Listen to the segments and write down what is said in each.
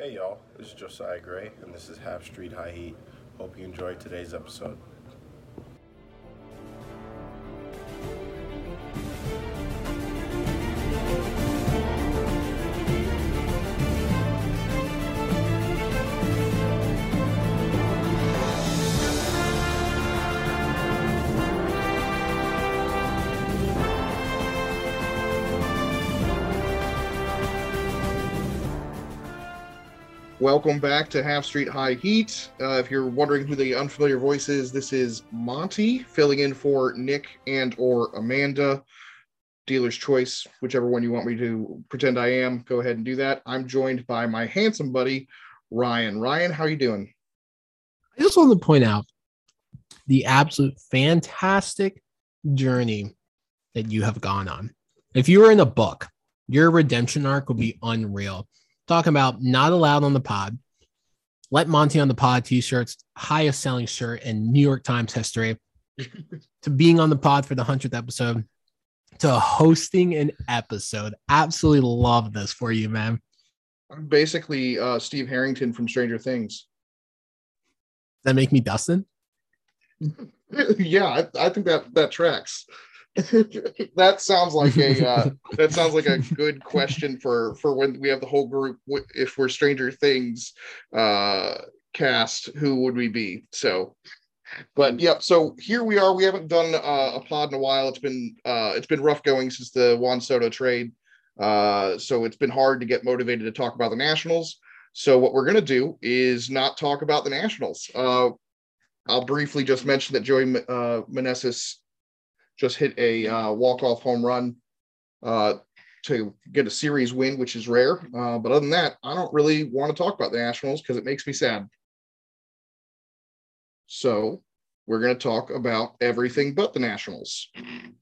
Hey y'all, this is Josiah Gray, and this is Half Street High Heat. Hope you enjoyed today's episode. Welcome back to Half Street High Heat. Uh, if you're wondering who the unfamiliar voice is, this is Monty filling in for Nick and or Amanda. Dealer's choice, whichever one you want me to pretend I am, go ahead and do that. I'm joined by my handsome buddy Ryan. Ryan, how are you doing? I just want to point out the absolute fantastic journey that you have gone on. If you were in a book, your redemption arc would be unreal talking about not allowed on the pod. Let Monty on the pod t-shirts, highest selling shirt in New York Times history, to being on the pod for the hundredth episode, to hosting an episode. Absolutely love this for you, man. I'm basically uh, Steve Harrington from Stranger Things. Does that make me Dustin? yeah, I, I think that that tracks. that sounds like a uh, that sounds like a good question for for when we have the whole group. If we're Stranger Things uh, cast, who would we be? So, but yep. So here we are. We haven't done uh, a pod in a while. It's been uh, it's been rough going since the Juan Soto trade. Uh, so it's been hard to get motivated to talk about the Nationals. So what we're gonna do is not talk about the Nationals. Uh, I'll briefly just mention that Joey uh, Meneses just hit a uh, walk-off home run uh, to get a series win, which is rare. Uh, but other than that, I don't really want to talk about the Nationals because it makes me sad. So we're going to talk about everything but the Nationals.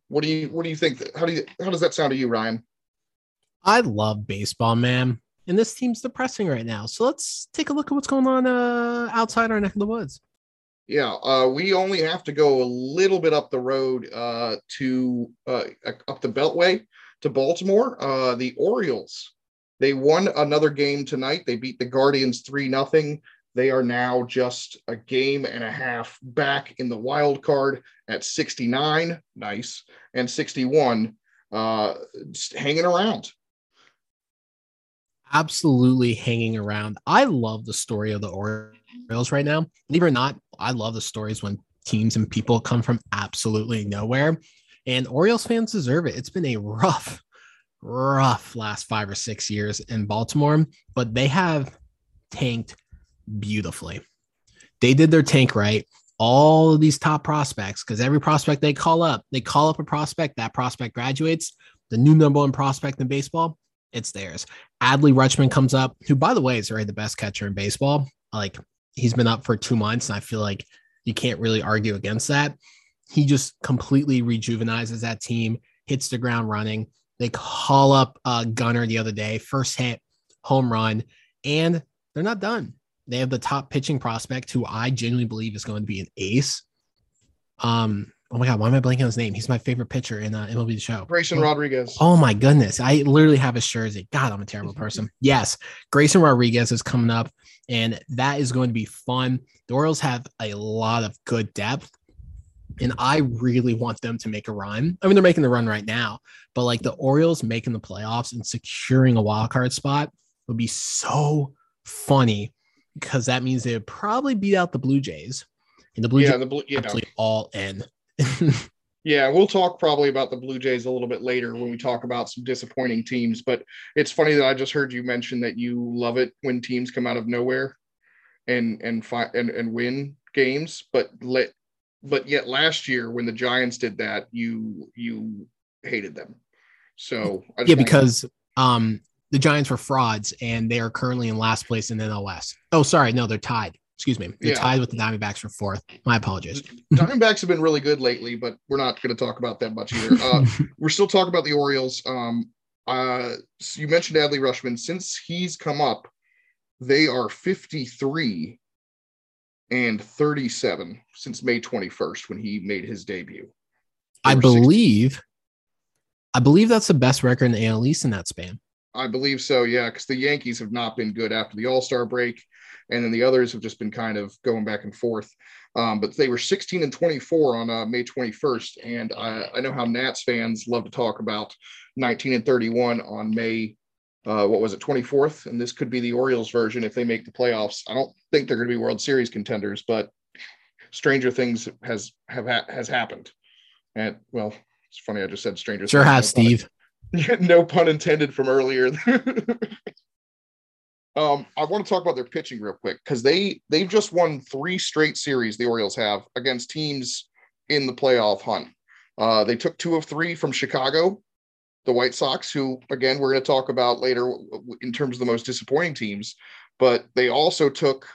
What do you What do you think? How do you How does that sound to you, Ryan? I love baseball, man, and this team's depressing right now. So let's take a look at what's going on uh, outside our neck of the woods. Yeah, uh, we only have to go a little bit up the road uh, to uh, up the Beltway to Baltimore. Uh, the Orioles they won another game tonight. They beat the Guardians three nothing. They are now just a game and a half back in the wild card at 69, nice, and 61, uh, hanging around. Absolutely hanging around. I love the story of the Orioles right now. Believe it or not, I love the stories when teams and people come from absolutely nowhere. And Orioles fans deserve it. It's been a rough, rough last five or six years in Baltimore, but they have tanked beautifully. They did their tank right. All of these top prospects, because every prospect they call up, they call up a prospect, that prospect graduates. The new number one prospect in baseball, it's theirs. Adley Rutschman comes up, who, by the way, is already the best catcher in baseball. Like he's been up for two months, and I feel like you can't really argue against that. He just completely rejuvenizes that team, hits the ground running. They call up uh, Gunnar the other day, first hit, home run, and they're not done. They have the top pitching prospect who I genuinely believe is going to be an ace. Um, oh my god, why am I blanking on his name? He's my favorite pitcher in uh, MLB the Show. Grayson Rodriguez. Oh my goodness, I literally have his jersey. God, I'm a terrible person. yes, Grayson Rodriguez is coming up, and that is going to be fun. The Orioles have a lot of good depth, and I really want them to make a run. I mean, they're making the run right now, but like the Orioles making the playoffs and securing a wild card spot would be so funny because that means they would probably beat out the Blue Jays. And the Blue yeah, Jays the blue. Yeah. absolutely all in. Yeah, we'll talk probably about the Blue Jays a little bit later when we talk about some disappointing teams. But it's funny that I just heard you mention that you love it when teams come out of nowhere and and fi- and, and win games. But let but yet last year when the Giants did that, you you hated them. So yeah, because um the Giants were frauds and they are currently in last place in NL West. Oh, sorry, no, they're tied. Excuse me. Yeah. tied with the Diamondbacks for fourth. My apologies. Diamondbacks have been really good lately, but we're not going to talk about that much either. Uh, we're still talking about the Orioles. Um, uh, so you mentioned Adley Rutschman. Since he's come up, they are 53 and 37 since May 21st when he made his debut. I They 60 believe I believe that's the best record in the AL East in that span. I believe so, yeah, because the Yankees have not been good after the All Star break, and then the others have just been kind of going back and forth. Um, but they were 16 and 24 on uh, May 21st, and I, I know how Nats fans love to talk about 19 and 31 on May. Uh, what was it, 24th? And this could be the Orioles version if they make the playoffs. I don't think they're going to be World Series contenders, but stranger things has have ha- has happened. And well, it's funny I just said stranger. Sure things, have, Steve. no pun intended from earlier. um, I want to talk about their pitching real quick because they they've just won three straight series. The Orioles have against teams in the playoff hunt. Uh, they took two of three from Chicago, the White Sox, who again we're going to talk about later in terms of the most disappointing teams. But they also took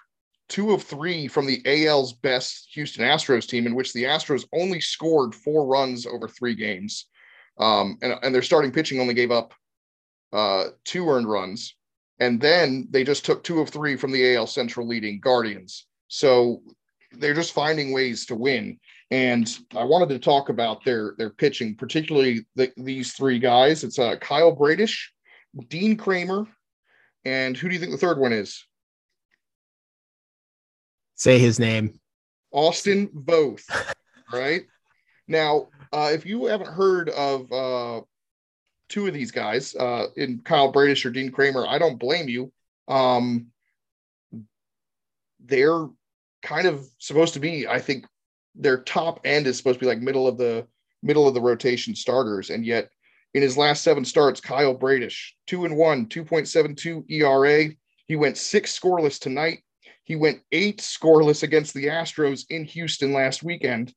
two of three from the AL's best Houston Astros team, in which the Astros only scored four runs over three games. Um, and, and their starting pitching only gave up uh, two earned runs. And then they just took two of three from the AL Central leading Guardians. So they're just finding ways to win. And I wanted to talk about their their pitching, particularly the, these three guys. It's uh, Kyle Bradish, Dean Kremer, and who do you think the third one is? Say his name. Austin Voth. right? Now, uh, if you haven't heard of uh, two of these guys, uh, in Kyle Bradish or Dean Kremer, I don't blame you. Um, they're kind of supposed to be, I think, their top end is supposed to be like middle of the middle of the rotation starters, and yet in his last seven starts, Kyle Bradish, two and one, 2.72 ERA. He went six scoreless tonight. He went eight scoreless against the Astros in Houston last weekend.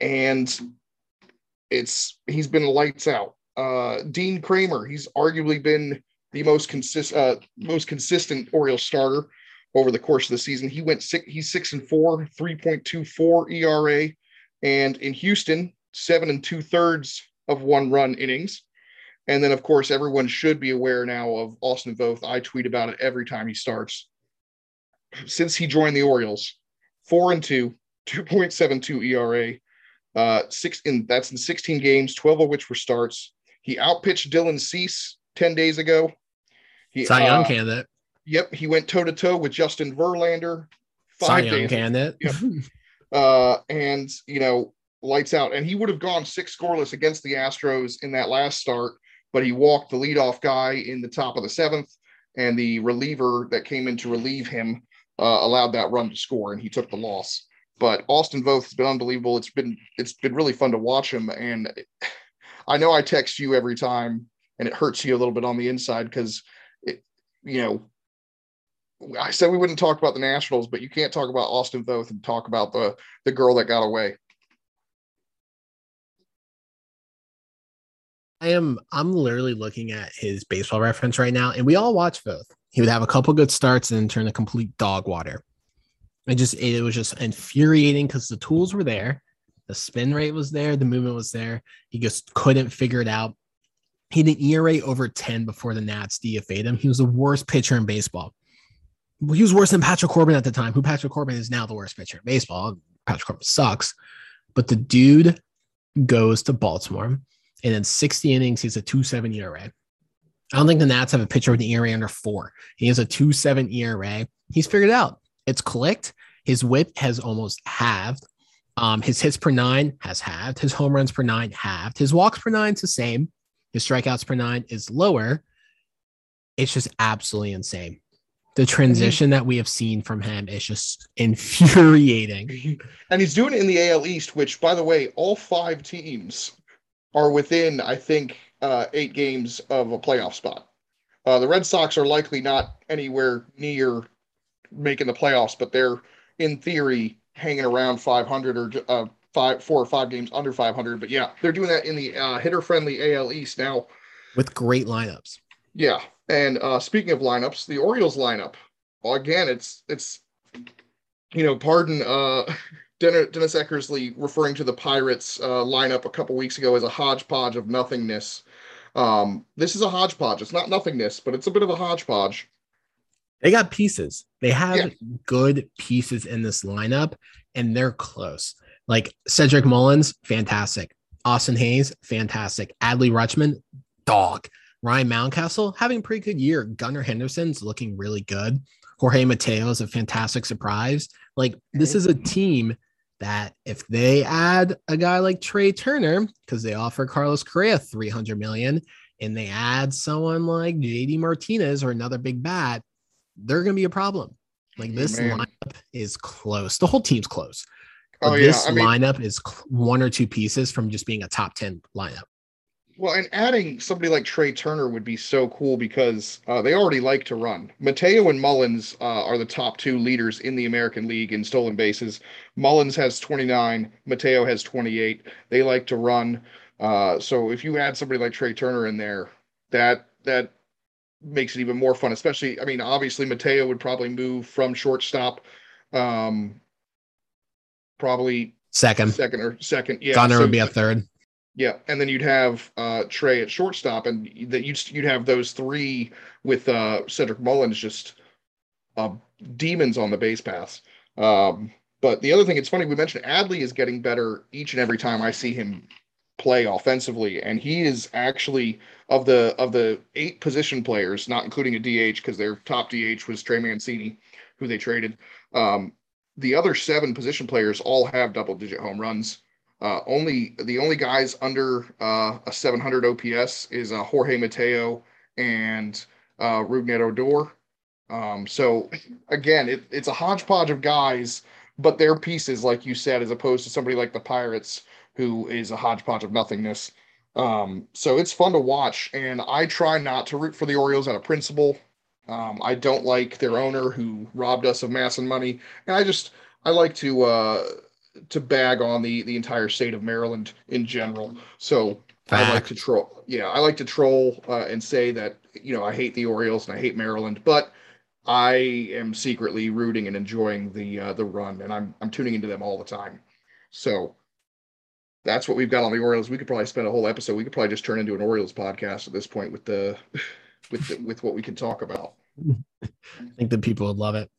And it's he's been lights out. Uh, Dean Kremer, he's arguably been the most consist uh, most consistent Orioles starter over the course of the season. He went six, he's six and four, 3.24 ERA, and in Houston, seven and two thirds of one run innings. And then, of course, everyone should be aware now of Austin Voth. I tweet about it every time he starts. Since he joined the Orioles, four and two, 2.72 ERA, uh, six in that's in 16 games, 12 of which were starts. He outpitched Dylan Cease 10 days ago. He, Cy Young uh, candidate. Yep, he went toe to toe with Justin Verlander. Cy Five Young candidate. Yep. uh, and you know, lights out. And he would have gone six scoreless against the Astros in that last start, but he walked the leadoff guy in the top of the seventh, and the reliever that came in to relieve him uh, allowed that run to score, and he took the loss. But Austin Voth has been unbelievable. It's been it's been really fun to watch him, and I know I text you every time, and it hurts you a little bit on the inside because you know, I said we wouldn't talk about the Nationals, but you can't talk about Austin Voth and talk about the the girl that got away. I am I'm literally looking at his baseball reference right now, and we all watch Voth. He would have a couple good starts and then turn to complete dog water. It just it was just infuriating because the tools were there, the spin rate was there, the movement was there. He just couldn't figure it out. He had an ERA over 10 before the Nats DFA'd him. He was the worst pitcher in baseball. He was worse than Patrick Corbin at the time, who Patrick Corbin is now the worst pitcher in baseball. Patrick Corbin sucks. But the dude goes to Baltimore, and in 60 innings, he's a 2 7 ERA. I don't think the Nats have a pitcher with an ERA under four. He has a 2 7 ERA. He's figured it out. It's clicked. His whip has almost halved. Um, his hits per nine has halved. His home runs per nine halved. His walks per nine is the same. His strikeouts per nine is lower. It's just absolutely insane. The transition that we have seen from him is just infuriating. And he's doing it in the AL East, which, by the way, all five teams are within, I think, uh, eight games of a playoff spot. Uh, the Red Sox are likely not anywhere near making the playoffs, but they're in theory hanging around 500 or uh, five, four or five games under 500. But yeah, they're doing that in the uh, hitter-friendly AL East now with great lineups. Yeah, and uh, speaking of lineups, the Orioles lineup. Well, again, it's it's you know, pardon uh, Dennis, Dennis Eckersley referring to the Pirates uh, lineup a couple weeks ago as a hodgepodge of nothingness. Um, this is a hodgepodge. It's not nothingness, but it's a bit of a hodgepodge. They got pieces. They have yeah. good pieces in this lineup, and they're close. Like Cedric Mullins, fantastic. Austin Hays, fantastic. Adley Rutschman, dog. Ryan Mountcastle having a pretty good year. Gunnar Henderson's looking really good. Jorge Mateo is a fantastic surprise. Like this is a team that if they add a guy like Trea Turner, because they offer Carlos Correa 300 million, and they add someone like JD Martinez or another big bat, they're going to be a problem. Like this Man. lineup is close. The whole team's close. oh, yeah. This I mean, lineup is one or two pieces from just being a top 10 lineup. Well, and adding somebody like Trea Turner would be so cool because uh, they already like to run. Mateo and Mullins uh, are the top two leaders in the American League in stolen bases. Mullins has 29, Mateo has 28. They like to run. Uh, so if you add somebody like Trea Turner in there, that that makes it even more fun. Especially, I mean, obviously Mateo would probably move from shortstop, um, probably second, second or second. Yeah, Gunnar so, would be a third. Yeah, and then you'd have uh, Trea at shortstop, and that you'd you'd have those three with uh, Cedric Mullins just uh, demons on the base paths. Um, but the other thing, it's funny we mentioned Adley is getting better each and every time I see him play offensively, and he is actually of the of the eight position players, not including a DH because their top DH was Trey Mancini, who they traded. Um, the other seven position players all have double digit home runs. Uh, only the only guys under uh, a 700 OPS is uh, Jorge Mateo and uh, Rougned Odor. Um, so again, it, it's a hodgepodge of guys, but they're pieces, like you said, as opposed to somebody like the Pirates, who is a hodgepodge of nothingness. Um, so it's fun to watch, and I try not to root for the Orioles out of principle. Um, I don't like their owner who robbed us of MASN and money, and I just I like to uh, to bag on the the entire state of Maryland in general. So Fact. I like to troll. Yeah, I like to troll uh, and say that you know I hate the Orioles and I hate Maryland, but I am secretly rooting and enjoying the uh, the run, and I'm I'm tuning into them all the time. So that's what we've got on the Orioles. We could probably spend a whole episode. We could probably just turn into an Orioles podcast at this point with the with the, with what we can talk about. I think the people would love it.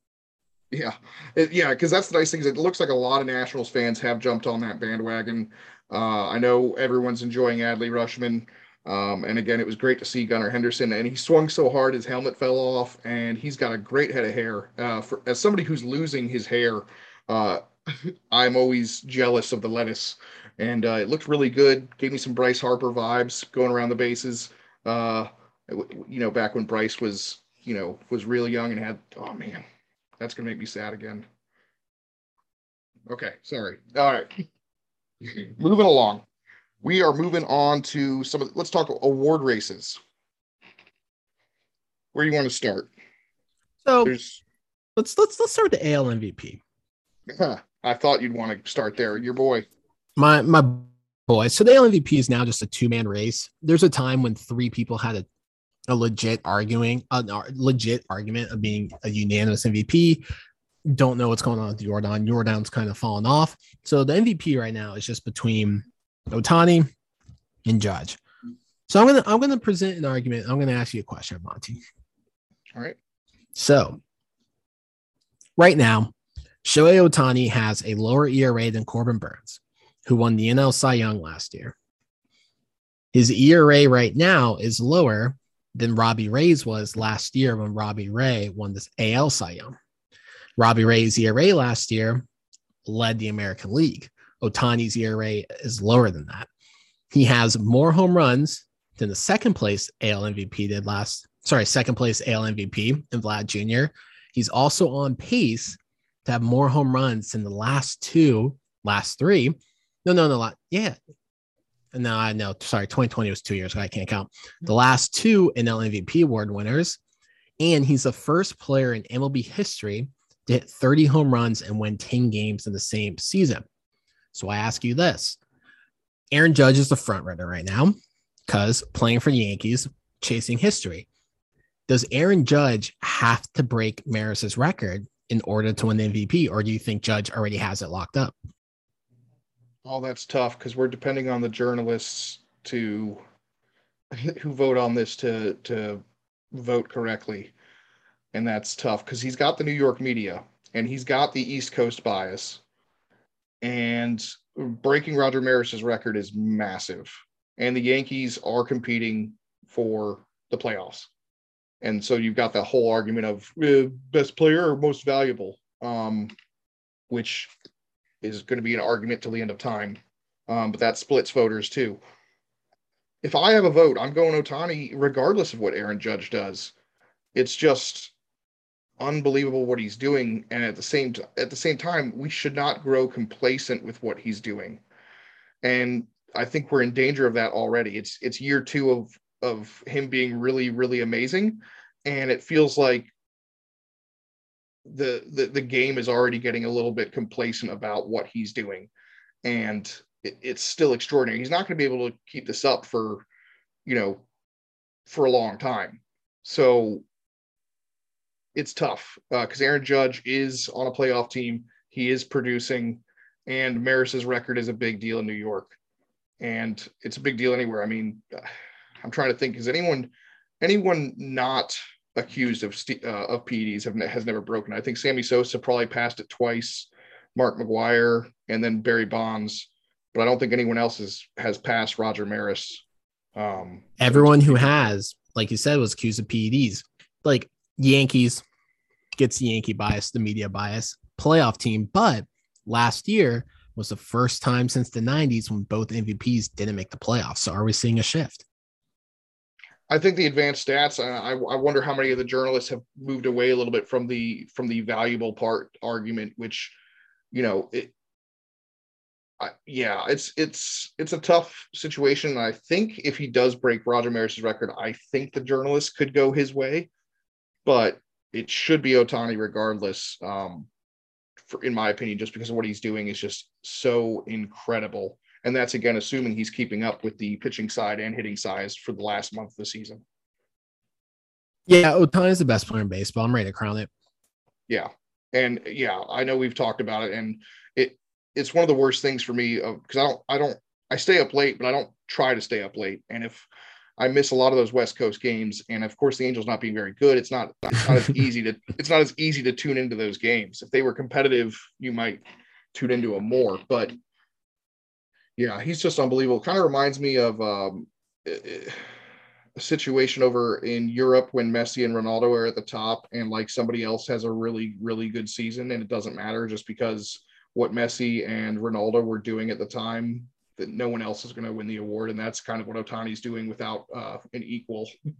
Yeah, it, yeah, because that's the nice thing. Is it looks like a lot of Nationals fans have jumped on that bandwagon. Uh, I know everyone's enjoying Adley Rutschman. Um, and again, it was great to see Gunnar Henderson, and he swung so hard his helmet fell off, and he's got a great head of hair. Uh, for as somebody who's losing his hair, uh, I'm always jealous of the lettuce, and uh, it looked really good. Gave me some Bryce Harper vibes going around the bases. Uh, you know, back when Bryce was, you know, was really young and had, oh man, that's gonna make me sad again. Okay, sorry. All right. moving along. We are moving on to some of let's talk award races. Where do you want to start? So There's, let's let's let's start with the AL MVP. I thought you'd want to start there. Your boy. My my boy. So the AL MVP is now just a two-man race. There's a time when three people had a a legit arguing, uh, a legit argument of being a unanimous MVP. Don't know what's going on with Yordan. Yordan's kind of fallen off. So the MVP right now is just between Ohtani and Judge. So I'm gonna I'm gonna present an argument. I'm gonna ask you a question, Monty. All right. So right now, Shohei Ohtani has a lower ERA than Corbin Burnes, who won the NL Cy Young last year. His ERA right now is lower than Robbie Ray's was last year when Robbie Ray won this AL Cy Young. Robbie Ray's ERA last year led the American League. Ohtani's ERA is lower than that. He has more home runs than the second place AL MVP did last, sorry, second place AL MVP in Vlad Jr. He's also on pace to have more home runs than the last two, last three. No, no, no, yeah. No, I know. Sorry, 2020 was two years, so I can't count. The last two NL MVP award winners. And he's the first player in MLB history to hit 30 home runs and win 10 games in the same season. So I ask you this Aaron Judge is the front runner right now because playing for the Yankees, chasing history. Does Aaron Judge have to break Maris's record in order to win the MVP, or do you think Judge already has it locked up? Oh, that's tough because we're depending on the journalists to who vote on this to to vote correctly, and that's tough because he's got the New York media and he's got the East Coast bias, and breaking Roger Maris's record is massive, and the Yankees are competing for the playoffs, and so you've got that whole argument of uh, best player or most valuable, um, which is going to be an argument till the end of time. Um, but that splits voters too. If I have a vote, I'm going Ohtani regardless of what Aaron Judge does. It's just unbelievable what he's doing, and at the same t- at the same time, we should not grow complacent with what he's doing. And I think we're in danger of that already. It's it's year two of of him being really really amazing, and it feels like the, the the game is already getting a little bit complacent about what he's doing, and it, it's still extraordinary. He's not going to be able to keep this up for, you know, for a long time. So it's tough because uh, Aaron Judge is on a playoff team. He is producing, and Maris's record is a big deal in New York, and it's a big deal anywhere. I mean, I'm trying to think: is anyone anyone not accused of uh, of PEDs have has never broken. I think Sammy Sosa probably passed it twice, Mark McGwire, and then Barry Bonds, but I don't think anyone else has has passed Roger Maris. Um, Everyone who has, like you said, was accused of PEDs. Like Yankees gets the Yankee bias, the media bias, playoff team, but last year was the first time since the 90s when both MVPs didn't make the playoffs. So are we seeing a shift? I think the advanced stats. I, I wonder how many of the journalists have moved away a little bit from the from the valuable part argument, which, you know, it. I, yeah, it's it's it's a tough situation. I think if he does break Roger Maris's record, I think the journalists could go his way, but it should be Ohtani regardless. Um, for, in my opinion, just because of what he's doing is just so incredible and that's again assuming he's keeping up with the pitching side and hitting size for the last month of the season. Yeah, Ohtani is the best player in baseball. I'm ready to crown it. Yeah, and yeah, I know we've talked about it, and it it's one of the worst things for me because I don't I don't I stay up late, but I don't try to stay up late, and if I miss a lot of those West Coast games, and of course the Angels not being very good, it's not, it's not as easy to it's not as easy to tune into those games. If they were competitive, you might tune into them more, but yeah, he's just unbelievable. Kind of reminds me of um, a situation over in Europe when Messi and Ronaldo are at the top, and like somebody else has a really, really good season, and it doesn't matter just because what Messi and Ronaldo were doing at the time that no one else is going to win the award, and that's kind of what Ohtani's doing without uh, an equal.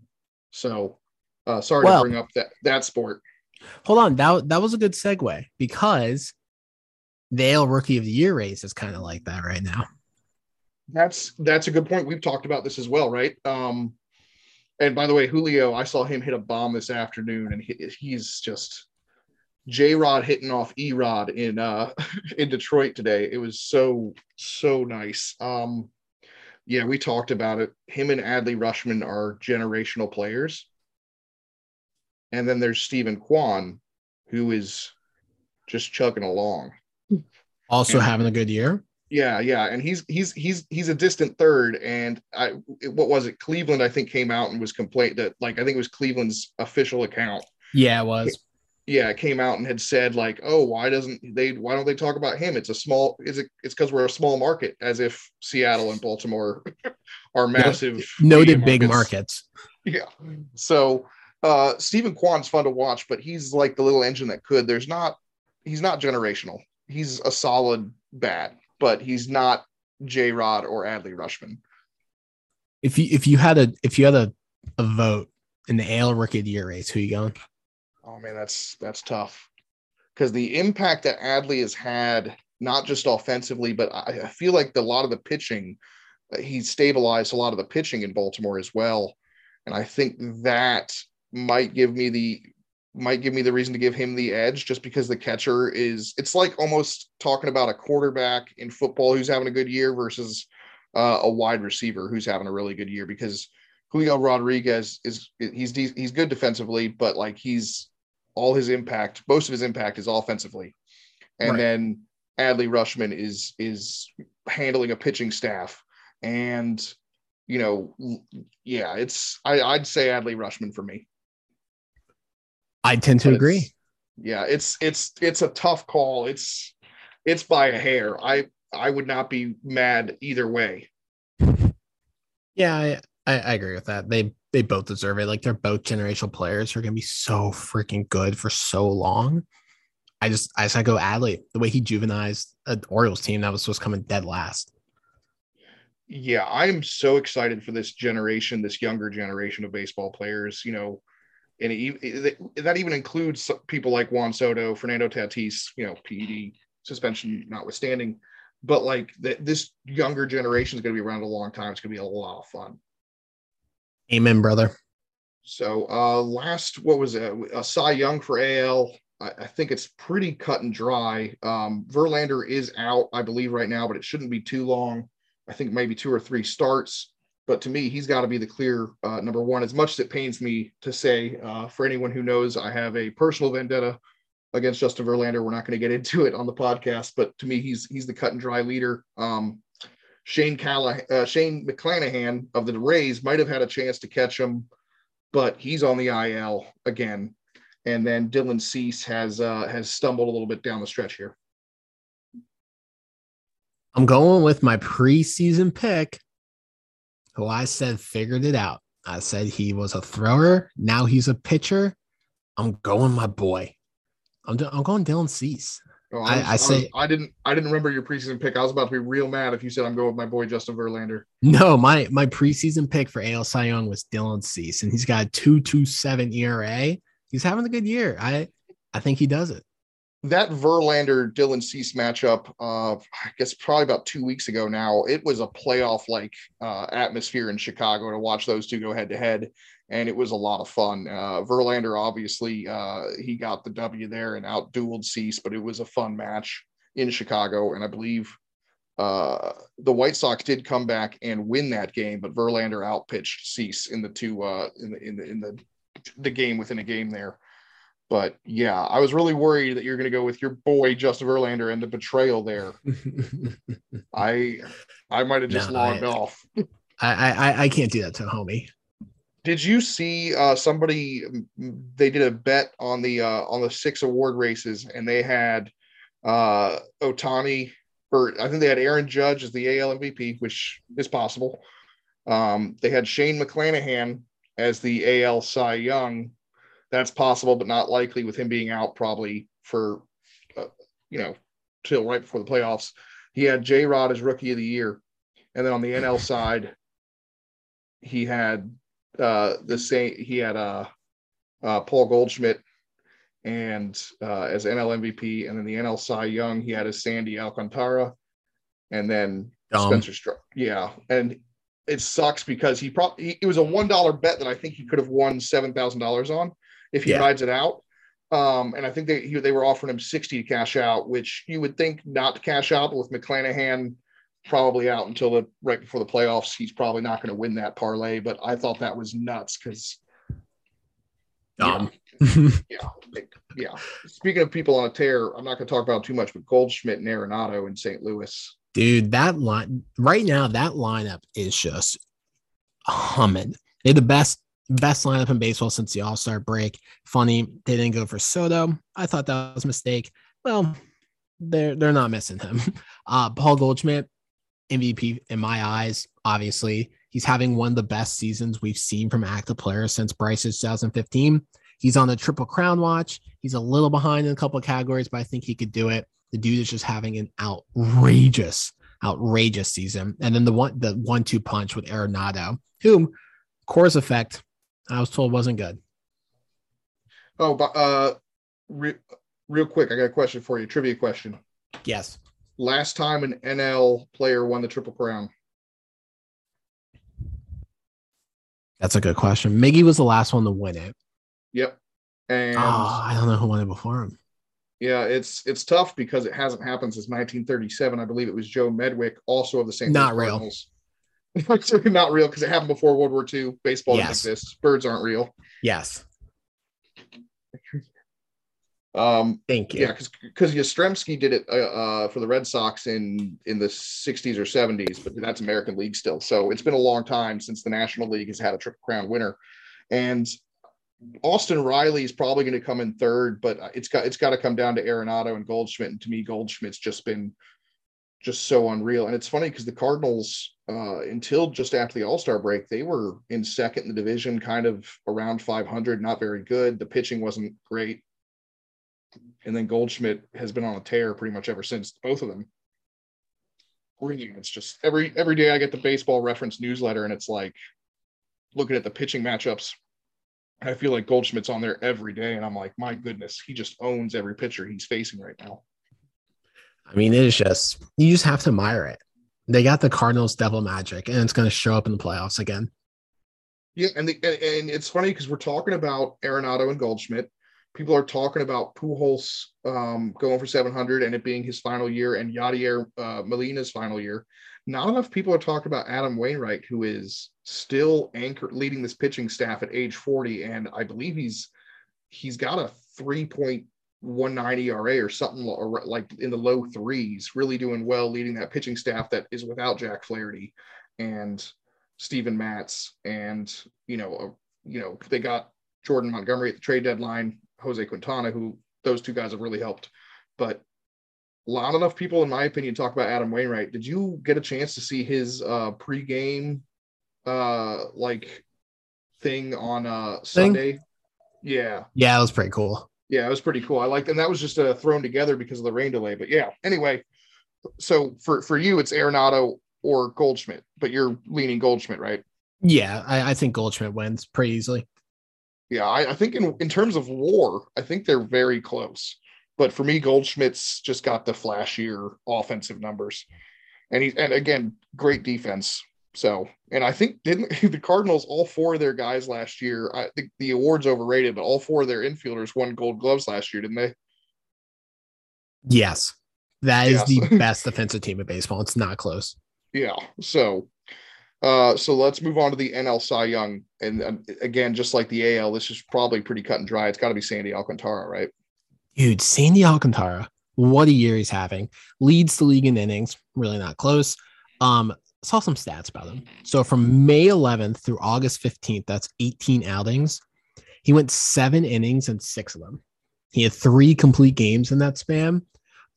So, uh, sorry well, to bring up that that sport. Hold on, that that was a good segue because the Rookie of the Year race is kind of like that right now. That's that's a good point. We've talked about this as well, right? Um, and by the way, Julio, I saw him hit a bomb this afternoon, and he, he's just J Rod hitting off E Rod in uh in Detroit today. It was so so nice. Um, yeah, we talked about it. Him and Adley Rutschman are generational players, and then there's Steven Kwan, who is just chugging along. Also and, having a good year Yeah, yeah, and he's he's he's he's a distant third. And I, what was it? Cleveland, I think, came out and was complaint that like I think it was Cleveland's official account. Yeah, it was. Yeah, it came out and had said like, oh, why doesn't they? Why don't they talk about him? It's a small. Is it? It's because we're a small market, as if Seattle and Baltimore are massive, noted big markets. Yeah. So uh Steven Kwan's fun to watch, but he's like the little engine that could. There's not. He's not generational. He's a solid bat but he's not J Rod or Adley Rutschman. If you if you had a if you had a, a vote in the AL Rookie of the Year race, who you going? Oh man, that's that's tough because the impact that Adley has had, not just offensively, but I, I feel like the, a lot of the pitching, uh, he stabilized a lot of the pitching in Baltimore as well, and I think that might give me the might give me the reason to give him the edge just because the catcher is it's like almost talking about a quarterback in football who's having a good year versus uh, a wide receiver who's having a really good year because Julio Rodriguez is he's he's good defensively but like he's all his impact most of his impact is offensively and right. then Adley Rutschman is is handling a pitching staff and you know yeah it's I, I'd say Adley Rutschman for me I tend to agree. Yeah, it's it's it's a tough call. It's it's by a hair. I I would not be mad either way. Yeah, I, I, I agree with that. They they both deserve it. Like they're both generational players who are gonna be so freaking good for so long. I just I just gotta go Adley. The way he juvenized an Orioles team that was supposed to come in dead last. Yeah, I am so excited for this generation, this younger generation of baseball players. You know, and it, that even includes people like Juan Soto, Fernando Tatis, you know, PED suspension notwithstanding. But like the, this younger generation is going to be around a long time. It's going to be a lot of fun. Amen, brother. So, uh, last, what was it? A Cy Young for AL. I, I think it's pretty cut and dry. Um, Verlander is out, I believe, right now, but it shouldn't be too long. I think maybe two or three starts. But to me, he's got to be the clear uh, number one. As much as it pains me to say, uh, for anyone who knows, I have a personal vendetta against Justin Verlander. We're not going to get into it on the podcast, but to me, he's he's the cut and dry leader. Um, Shane Calla- uh, Shane McClanahan of the Rays might have had a chance to catch him, but he's on the IL again. And then Dylan Cease has uh, has stumbled a little bit down the stretch here. I'm going with my preseason pick, who I said figured it out. I said he was a thrower. Now he's a pitcher. I'm going my boy. I'm, I'm going Dylan Cease. Oh, I, I, I, say I, was, I, didn't I didn't remember your preseason pick. I was about to be real mad if you said I'm going with my boy Justin Verlander. No, my my preseason pick for AL Cy Young was Dylan Cease, and he's got a two two seven ERA. He's having a good year. I I think he does it that Verlander Dylan Cease matchup, uh, I guess probably about two weeks ago now, it was a playoff like uh, atmosphere in Chicago to watch those two go head to head. And it was a lot of fun. Uh, Verlander, obviously, uh, he got the W there and outdueled Cease, but it was a fun match in Chicago. And I believe uh, the White Sox did come back and win that game, but Verlander outpitched Cease in the two uh, in the in the in the the game within a game there. But yeah, I was really worried that you're going to go with your boy Justin Verlander and the betrayal there. I I might have just no, logged I, off. I, I I can't do that to a homie. Did you see uh, somebody? They did a bet on the uh, on the six award races, and they had uh, Ohtani, or I think they had Aaron Judge as the AL MVP, which is possible. Um, they had Shane McClanahan as the AL Cy Young, that's possible, but not likely with him being out probably for, uh, you know, till right before the playoffs. He had J Rod as rookie of the year. And then on the NL side, he had uh, the same, he had uh, uh, Paul Goldschmidt and uh, as NL MVP. And then the NL Cy Young, he had a Sandy Alcantara. And then um, Spencer Struck. Yeah. And it sucks because he probably, it was a $1 bet that I think he could have won $7,000 on if he yeah. rides it out. Um, and I think they he, they were offering him 60 to cash out, which you would think not to cash out, but with McClanahan probably out until the right before the playoffs, he's probably not going to win that parlay. But I thought that was nuts because um yeah, yeah, yeah. Speaking of people on a tear, I'm not going to talk about too much, but Goldschmidt and Arenado in St. Louis. Dude, that line right now, that lineup is just humming. They're the best best lineup in baseball since the All Star break. Funny, they didn't go for Soto. I thought that was a mistake. Well, they're they're not missing him. Uh, Paul Goldschmidt, MVP in my eyes. Obviously, he's having one of the best seasons we've seen from active players since Bryce's 2015. He's on the triple crown watch. He's a little behind in a couple of categories, but I think he could do it. The dude is just having an outrageous, outrageous season. And then the one, the one-two punch with Arenado, whom Coors effect, I was told wasn't good. Oh, but uh, re- real quick, I got a question for you. Trivia question. Yes. Last time an NL player won the Triple Crown. That's a good question. Miggy was the last one to win it. Yep. And oh, I don't know who won it before him. Yeah, it's it's tough because it hasn't happened since 1937. I believe it was Joe Medwick, also of the St. Not real. Not real because it happened before World War II. Baseball Yes. doesn't exist. Birds aren't real. Yes. Um, Thank you. yeah, because because Yastrzemski did it uh, uh, for the Red Sox in in the 60s or 70s, but that's American League still. So it's been a long time since the National League has had a Triple Crown winner, and Austin Riley is probably going to come in third, but it's got it's got to come down to Arenado and Goldschmidt. And to me, Goldschmidt's just been just so unreal. And it's funny because the Cardinals, uh, until just after the All Star break, they were in second in the division, kind of around 500, not very good. The pitching wasn't great. And then Goldschmidt has been on a tear pretty much ever since. Both of them. It's just every every day I get the baseball reference newsletter, and it's like looking at the pitching matchups. I feel like Goldschmidt's on there every day, and I'm like, my goodness, he just owns every pitcher he's facing right now. I mean, it is just you just have to admire it. They got the Cardinals devil magic, and it's going to show up in the playoffs again. Yeah, and the, and, it's funny because we're talking about Arenado and Goldschmidt. People are talking about Pujols um, going for 700 and it being his final year, and Yadier uh, Molina's final year. Not enough people are talking about Adam Wainwright, who is still anchor leading this pitching staff at age 40, and I believe he's he's got a 3.19 ERA or something like in the low threes. Really doing well, leading that pitching staff that is without Jack Flaherty and Stephen Matz, and you know, uh, you know they got Jordan Montgomery at the trade deadline, Jose Quintana, who those two guys have really helped. But not enough people, in my opinion, talk about Adam Wainwright. Did you get a chance to see his uh pregame uh like thing on uh Sunday? Yeah. Yeah, it was pretty cool. Yeah, it was pretty cool. I liked and that was just uh, thrown together because of the rain delay. But yeah, anyway, so for for you it's Arenado or Goldschmidt, but you're leaning Goldschmidt, right? Yeah, I, I think Goldschmidt wins pretty easily. Yeah, I, I think in, in terms of war, I think they're very close. But for me, Goldschmidt's just got the flashier offensive numbers. And he and again, great defense. So, and I think didn't the Cardinals all four of their guys last year, I think the award's overrated, but all four of their infielders won gold gloves last year, didn't they? Yes, that is Yes. the best defensive team in baseball. It's not close. Yeah. So, uh, so let's move on to the NL Cy Young. And um, again, just like the AL, this is probably pretty cut and dry. It's got to be Sandy Alcantara, right? Dude, Sandy Alcantara, what a year he's having. Leads the league in innings, really not close. Um, saw some stats about him. So from May 11th through August 15th, that's 18 outings. He went seven innings and six of them. He had three complete games in that span.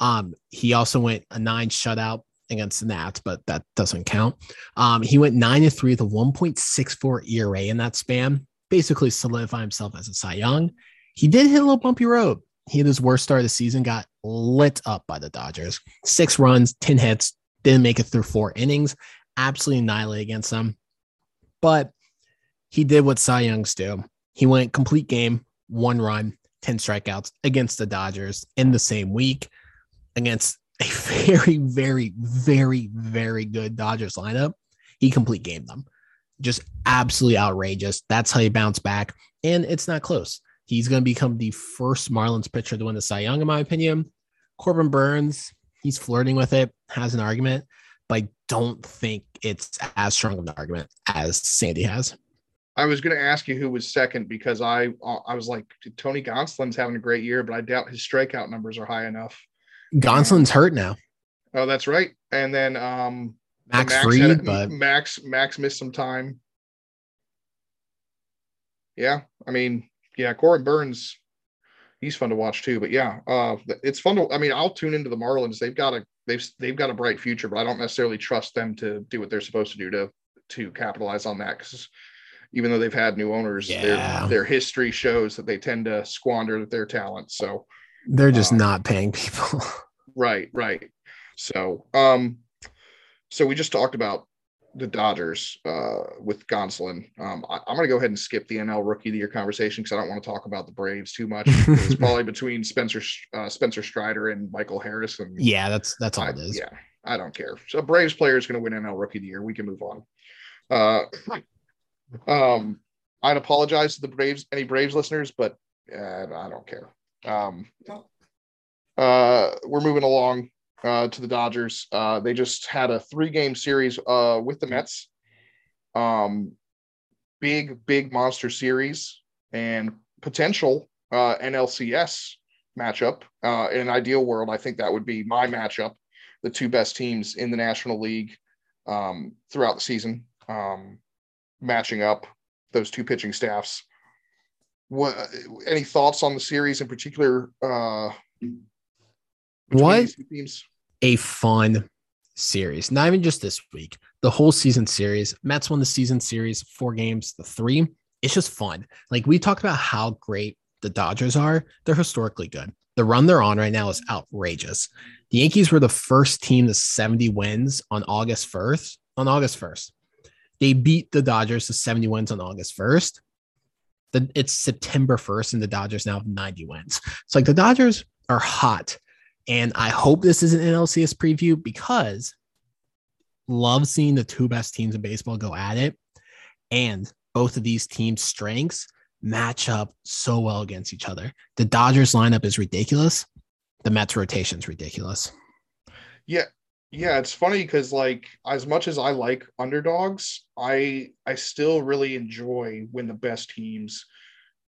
Um, he also went a nine shutout against the Nats, but that doesn't count. Um, he went nine to three with a 1.64 ERA in that span, basically solidify himself as a Cy Young. He did hit a little bumpy road. He had his worst start of the season, got lit up by the Dodgers. Six runs, 10 hits, didn't make it through four innings, absolutely annihilate against them. But he did what Cy Youngs do. He went complete game, one run, 10 strikeouts against the Dodgers in the same week against a very, very, very, very good Dodgers lineup. He complete game them. Just absolutely outrageous. That's how he bounced back. And it's not close. He's going to become the first Marlins pitcher to win the Cy Young, in my opinion. Corbin Burnes, he's flirting with it, has an argument, but I don't think it's as strong of an argument as Sandy has. I was going to ask you who was second because I I was like Tony Gonsolin's having a great year, but I doubt his strikeout numbers are high enough. Gonsolin's hurt now. Oh, that's right. And then um Max, Max Fried, had- but Max Max missed some time. Yeah, I mean, yeah, Corbin Burnes, he's fun to watch too. But yeah, uh, it's fun to. I mean, I'll tune into the Marlins. They've got a they've they've got a bright future, but I don't necessarily trust them to do what they're supposed to do to to capitalize on that because even though they've had new owners, Yeah. their their history shows that they tend to squander their talent. So they're just uh, not paying people. Right, right. So, um, so we just talked about the Dodgers uh, with Gonsolin. Um, I, I'm going to go ahead and skip the NL Rookie of the Year conversation because I don't want to talk about the Braves too much. it's probably between Spencer uh, Spencer Strider and Michael Harris. And yeah, that's that's all I, it is. yeah, I don't care. So Braves player is going to win NL Rookie of the Year. We can move on. Uh, um, I'd apologize to the Braves, any Braves listeners, but uh, I don't care. Um, uh, we're moving along uh, to the Dodgers. Uh, they just had a three-game series uh, with the Mets. Um, big, big monster series and potential uh, NLCS matchup. Uh, in an ideal world, I think that would be my matchup. The two best teams in the National League um, throughout the season, um, matching up those two pitching staffs. What any thoughts on the series in particular? Uh, What? a fun series. Not even just this week, the whole season series. Mets won the season series, four games, the three. It's just fun. Like we talked about how great the Dodgers are. They're historically good. The run they're on right now is outrageous. The Yankees were the first team to 70 wins on August 1st. On August 1st, they beat the Dodgers to 70 wins on August 1st. The, it's September 1st, and the Dodgers now have 90 wins. It's like the Dodgers are hot. And I hope this is an NLCS preview because love seeing the two best teams in baseball go at it. And both of these teams' strengths match up so well against each other. The Dodgers lineup is ridiculous. The Mets rotation is ridiculous. Yeah, yeah, it's funny because like as much as I like underdogs, I I still really enjoy when the best teams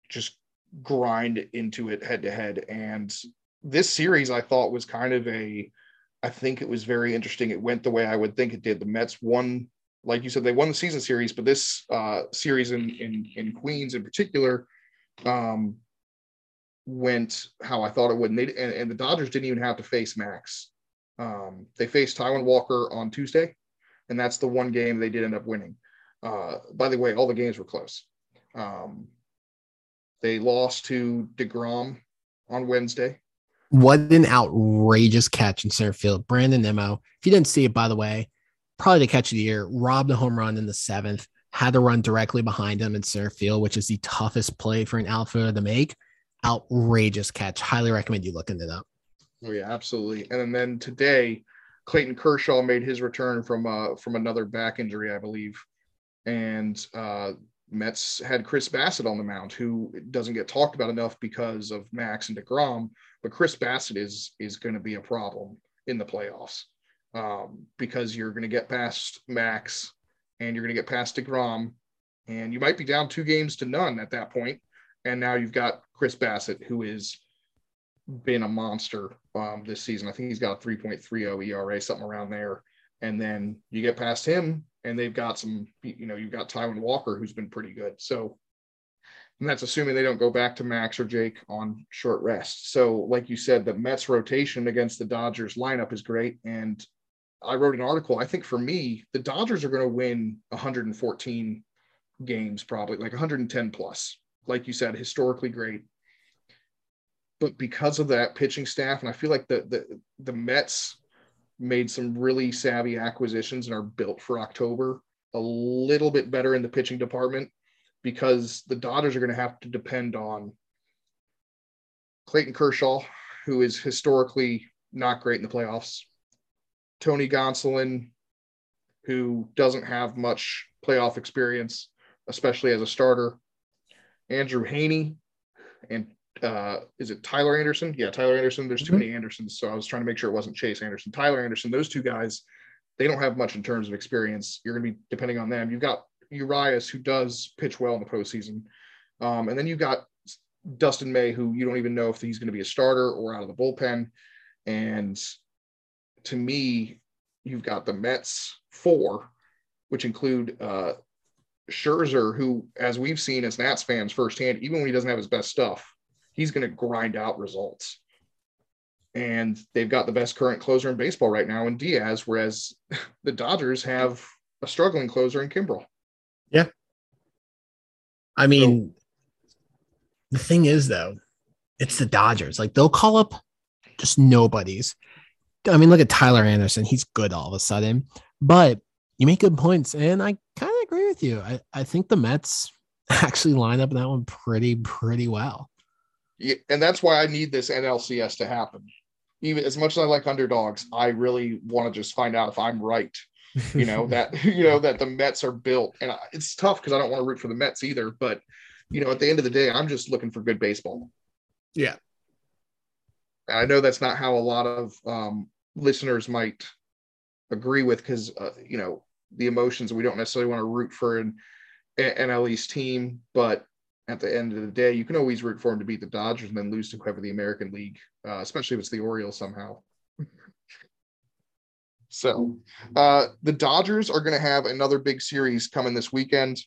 just grind into it head to head. And this series I thought was kind of a I think it was very interesting. It went the way I would think it did. The Mets won, like you said, they won the season series, but this uh series in in in Queens in particular um went how I thought it would. And, they, and, and the Dodgers didn't even have to face Max. Um, they faced Taijuan Walker on Tuesday, and that's the one game they did end up winning. Uh, by the way, all the games were close. Um, they lost to DeGrom on Wednesday. What an outrageous catch in center field. Brandon Nimmo. If you didn't see it, by the way, probably the catch of the year, robbed a home run in the seventh, had to run directly behind him in center field, which is the toughest play for an outfielder to make. Outrageous catch. Highly recommend you looking it up. Oh yeah, absolutely. And then today, Clayton Kershaw made his return from uh from another back injury, I believe, and uh, Mets had Chris Bassitt on the mound, who doesn't get talked about enough because of Max and Degrom. But Chris Bassitt is is going to be a problem in the playoffs um, because you're going to get past Max and you're going to get past Degrom, and you might be down two games to none at that point. And now you've got Chris Bassitt, who is been a monster um, this season. I think he's got a 3.30 ERA, something around there. And then you get past him, and they've got some, you know, you've got Taijuan Walker, who's been pretty good. So, and that's assuming they don't go back to Max or Jake on short rest. So, like you said, the Mets rotation against the Dodgers lineup is great. And I wrote an article. I think for me, the Dodgers are going to win 114 games, probably like 110 plus. Like you said, historically great but because of that pitching staff, and I feel like the the the Mets made some really savvy acquisitions and are built for October a little bit better in the pitching department because the Dodgers are going to have to depend on Clayton Kershaw, who is historically not great in the playoffs, Tony Gonsolin, who doesn't have much playoff experience, especially as a starter, Andrew Heaney, and uh, is it Tyler Anderson? Yeah, Tyler Anderson. There's too Mhm. many Andersons, so I was trying to make sure it wasn't Chase Anderson. Tyler Anderson. Those two guys, they don't have much in terms of experience. You're going to be depending on them. You've got Urias, who does pitch well in the postseason, um, and then you've got Dustin May, who you don't even know if he's going to be a starter or out of the bullpen, and to me, you've got the Mets four, which include uh, Scherzer, who, as we've seen as Nats fans firsthand, even when he doesn't have his best stuff, he's going to grind out results. And they've got the best current closer in baseball right now in Diaz, whereas the Dodgers have a struggling closer in Kimbrel. Yeah. I mean, so, the thing is, though, it's the Dodgers. Like they'll call up just nobodies. I mean, look at Tyler Anderson. He's good all of a sudden, but you make good points. And I kind of agree with you. I, I think the Mets actually line up in that one pretty, pretty well. And that's why I need this NLCS to happen. Even as much as I like underdogs, I really want to just find out if I'm right. You know that you know that the Mets are built, and it's tough because I don't want to root for the Mets either. But you know, at the end of the day, I'm just looking for good baseball. Yeah, I know that's not how a lot of um, listeners might agree with because uh, you know the emotions. We don't necessarily want to root for an NL East team, but at the end of the day, you can always root for them to beat the Dodgers and then lose to whoever the American League, uh, especially if it's the Orioles somehow. so uh, the Dodgers are going to have another big series coming this weekend.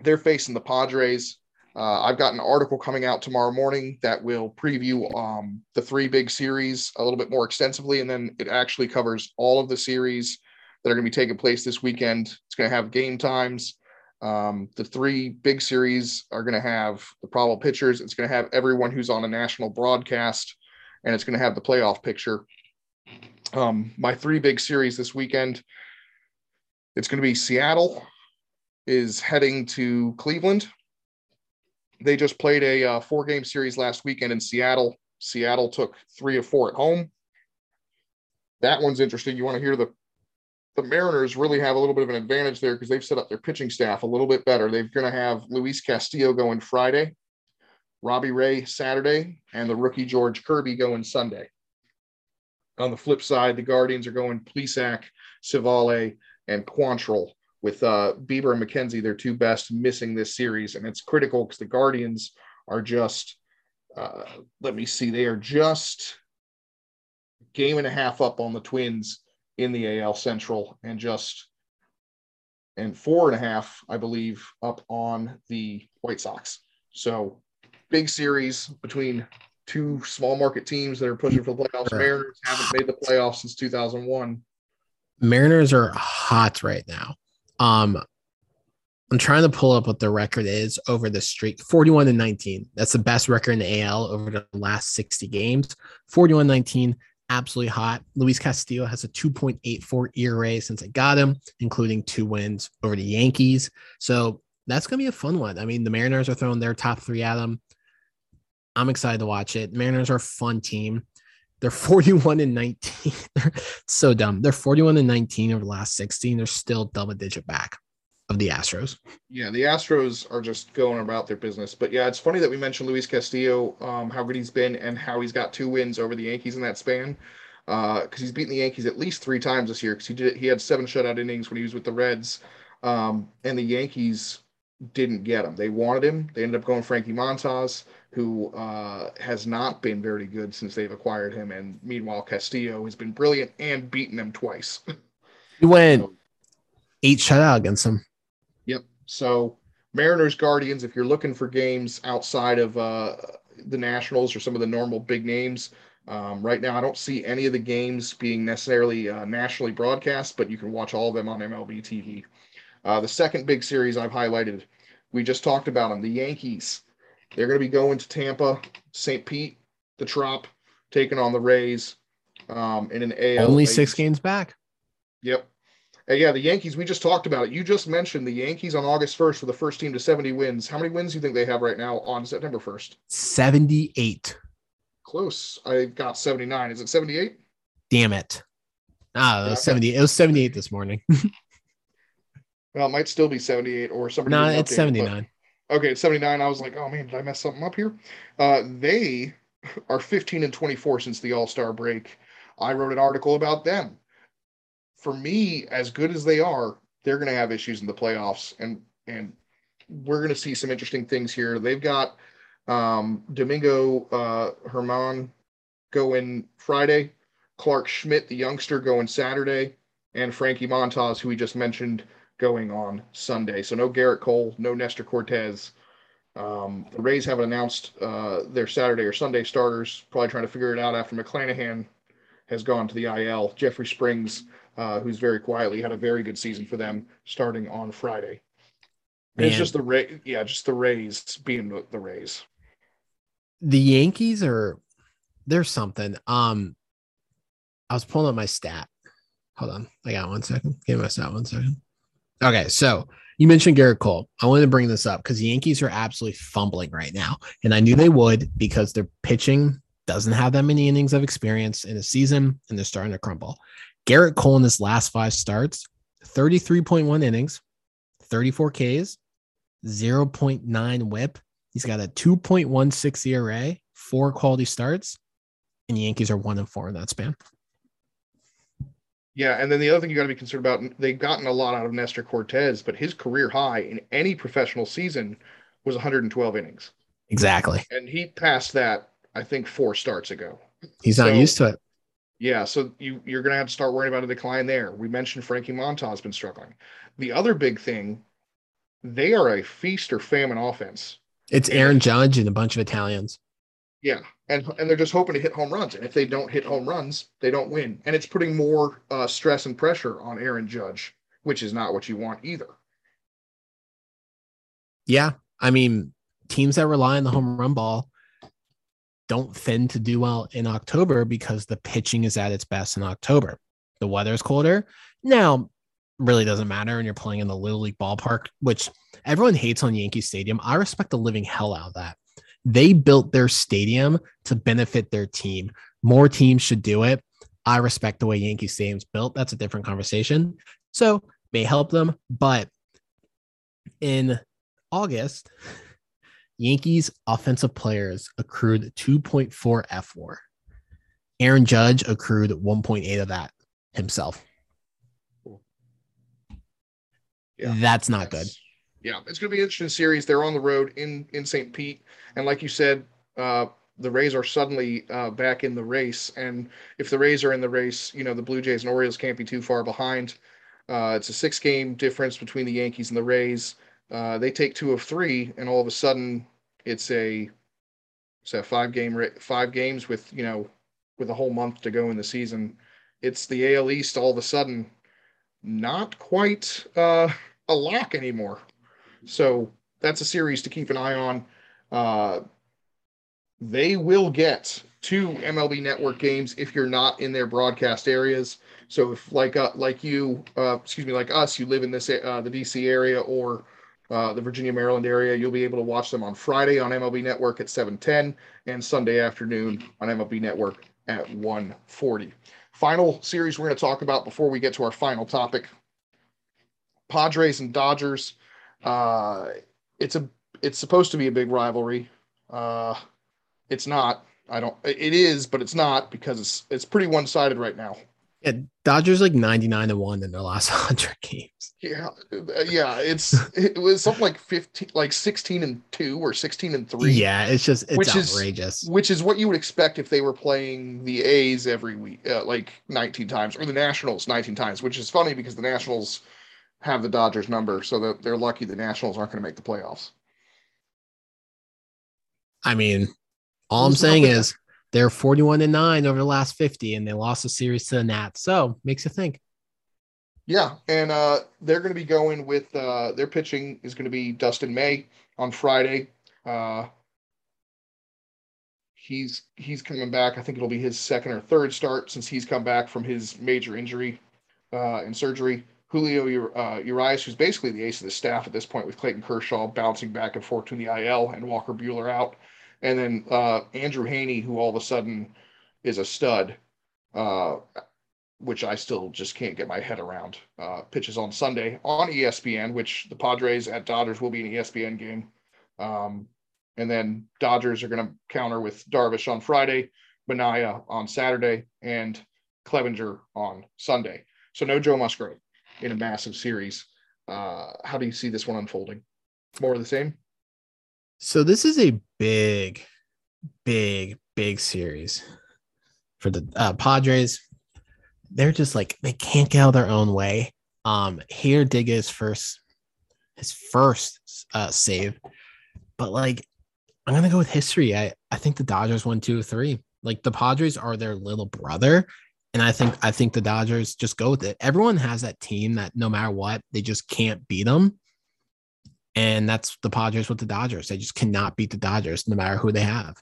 They're facing the Padres. Uh, I've got an article coming out tomorrow morning that will preview um, the three big series a little bit more extensively, and then it actually covers all of the series that are going to be taking place this weekend. It's going to have game times. Um, the three big series are going to have the probable pitchers. It's going to have everyone who's on a national broadcast, and it's going to have the playoff picture. Um, my three big series this weekend. It's going to be Seattle is heading to Cleveland they just played a uh, four game series last weekend in Seattle. Seattle took three of four at home. That one's interesting. You want to hear the the Mariners really have a little bit of an advantage there because they've set up their pitching staff a little bit better. They're going to have Luis Castillo going Friday, Robbie Ray Saturday, and the rookie George Kirby going Sunday. On the flip side, the Guardians are going Plesac, Civale, and Quantrill with uh, Bieber and McKenzie, their two best, missing this series. And it's critical because the Guardians are just, uh, let me see, they are just game and a half up on the Twins in the AL Central and just and four and a half, I believe, up on the White Sox. So big series between two small market teams that are pushing for the playoffs. Mariners haven't made the playoffs since 2001. Mariners are hot right now. Um, I'm trying to pull up what the record is over the streak 41 and 19. That's the best record in the AL over the last 60 games. 41 19, absolutely hot. Luis Castillo has a 2.84 ERA since I got him, including two wins over the Yankees. So that's going to be a fun one. I mean, the Mariners are throwing their top three at him. I'm excited to watch it. Mariners are a fun team. They're 41 and 19. They're so dumb. They're 41 and 19 over the last 16. They're still double digit back of the Astros. Yeah, the Astros are just going about their business. But yeah, it's funny that we mentioned Luis Castillo, um, how good he's been, and how he's got two wins over the Yankees in that span. Because uh, he's beaten the Yankees at least three times this year. Because he did, he had seven shutout innings when he was with the Reds, um, and the Yankees didn't get him. They wanted him. They ended up going Frankie Montas who uh, has not been very good since they've acquired him. And meanwhile, Castillo has been brilliant and beaten them twice. He went so, eight shutout against them. So Mariners Guardians, if you're looking for games outside of uh, the Nationals or some of the normal big names, um, right now I don't see any of the games being necessarily uh, nationally broadcast, but you can watch all of them on MLB TV. Uh, the second big series I've highlighted, we just talked about them, the Yankees they're going to be going to Tampa, St. Pete, the Trop, taking on the Rays um, in an AL. Only six games back. Yep. And yeah, the Yankees, we just talked about it. You just mentioned the Yankees on August 1st for the first team to 70 wins. How many wins do you think they have right now on September 1st? 78. Close. I've got 79. Is it 78? Damn it. Ah, it was 70. It was 78 this morning. well, it might still be 78 or something. No, it's 79 okay, 79. I was like, oh man, did I mess something up here? Uh, they are 15 and 24 since the All Star break. I wrote an article about them. For me, as good as they are, they're going to have issues in the playoffs, and and we're going to see some interesting things here. They've got um, Domingo uh, German going Friday. Clarke Schmidt, the youngster, going Saturday, and Frankie Montas, who we just mentioned, going on Sunday. So no Gerrit Cole, no Nestor Cortes. Um, the Rays haven't announced uh, their Saturday or Sunday starters. Probably trying to figure it out after McClanahan has gone to the IL. Jeffrey Springs, uh, who's very quietly had a very good season for them, starting on Friday. It's just the Ray, yeah, just the Rays being the, Rays. The Yankees are there's something. Um, I was pulling up my stat. Hold on, I got one second. Give me my stat one second. Okay, so you mentioned Gerrit Cole. I wanted to bring this up because the Yankees are absolutely fumbling right now, and I knew they would because their pitching doesn't have that many innings of experience in a season, and they're starting to crumble. Gerrit Cole in his last five starts, 33.1 innings, 34 Ks, 0.9 whip. He's got a 2.16 ERA, four quality starts, and the Yankees are one and four in that span. Yeah, and then the other thing you got to be concerned about, they've gotten a lot out of Nestor Cortes, but his career high in any professional season was 112 innings. Exactly. And he passed that, I think, four starts ago. He's not so, used to it. Yeah, so you you're gonna have to start worrying about a decline there. We mentioned Frankie Montas has been struggling. The other big thing they are a feast or famine offense. It's Aaron Judge and a bunch of Italians. Yeah, and and they're just hoping to hit home runs. And if they don't hit home runs, they don't win. And it's putting more uh, stress and pressure on Aaron Judge, which is not what you want either. Yeah, I mean, teams that rely on the home run ball don't tend to do well in October because the pitching is at its best in October. The weather is colder. Now, really doesn't matter and you're playing in the little league ballpark which everyone hates on yankee stadium. I respect the living hell out of that. They built their stadium to benefit their team. More teams should do it. I respect the way yankee stadium's built. That's a different conversation. So may help them but in august yankees offensive players accrued 2.4 fWAR aaron judge accrued 1.8 of that himself yeah. That's not good. Yeah, it's going to be an interesting series. They're on the road in in St. Pete, and like you said, uh, the Rays are suddenly uh, back in the race. And if the Rays are in the race, you know the Blue Jays and Orioles can't be too far behind. Uh, it's a six game difference between the Yankees and the Rays. Uh, they take two of three, and all of a sudden, it's a a five game five games with you know with a whole month to go in the season. It's the AL East all of a sudden not quite uh, a lock anymore. So that's a series to keep an eye on. Uh, they will get two MLB Network games if you're not in their broadcast areas. So if like uh, like you, uh, excuse me, like us, you live in this uh, the DC area or uh, the Virginia Maryland area, you'll be able to watch them on Friday on MLB Network at 7:10 and Sunday afternoon on MLB Network at 1:40 final series we're going to talk about before we get to our final topic Padres and Dodgers. Uh, it's a it's supposed to be a big rivalry. Uh, it's not. I don't. It is, but it's not because it's it's pretty one sided right now. Yeah, Dodgers like 99 to 1 in their last 100 games. Yeah. Yeah, it's it was something like 15 like 16 and 2 or 16 and 3. Yeah, it's just it's which outrageous. Is, which is what you would expect if they were playing the A's every week uh, like 19 times or the Nationals 19 times, which is funny because the Nationals have the Dodgers number so that they're lucky the Nationals aren't going to make the playoffs. I mean, all I'm saying is they're 41 and 9 over the last 50 and they lost a series to the Nats. So makes you think. Yeah, and uh, they're going to be going with uh, their pitching is going to be Dustin May on Friday. Uh, he's he's coming back. I think it'll be his second or third start since he's come back from his major injury uh, and surgery. Julio uh, Urias, who's basically the ace of the staff at this point, with Clayton Kershaw bouncing back and forth to the IL and Walker Buehler out and then uh, Andrew Heaney, who all of a sudden is a stud, uh, which I still just can't get my head around. Uh, pitches on Sunday on ESPN, which the Padres at Dodgers will be an ESPN game. Um, and then Dodgers are going to counter with Darvish on Friday, Manaea on Saturday, and Clevinger on Sunday. So no Joe Musgrove in a massive series. Uh, how do you see this one unfolding? More of the same? So this is a big, big, big series for the uh, Padres. they're just like they can't get out of their own way. Um, here did get his first his first uh, save, but like I'm gonna go with history. I I think the Dodgers won two or three. Like the Padres are their little brother, and I think I think the Dodgers just go with it. Everyone has that team that no matter what, they just can't beat them. And that's the Padres with the Dodgers. They just cannot beat the Dodgers no matter who they have.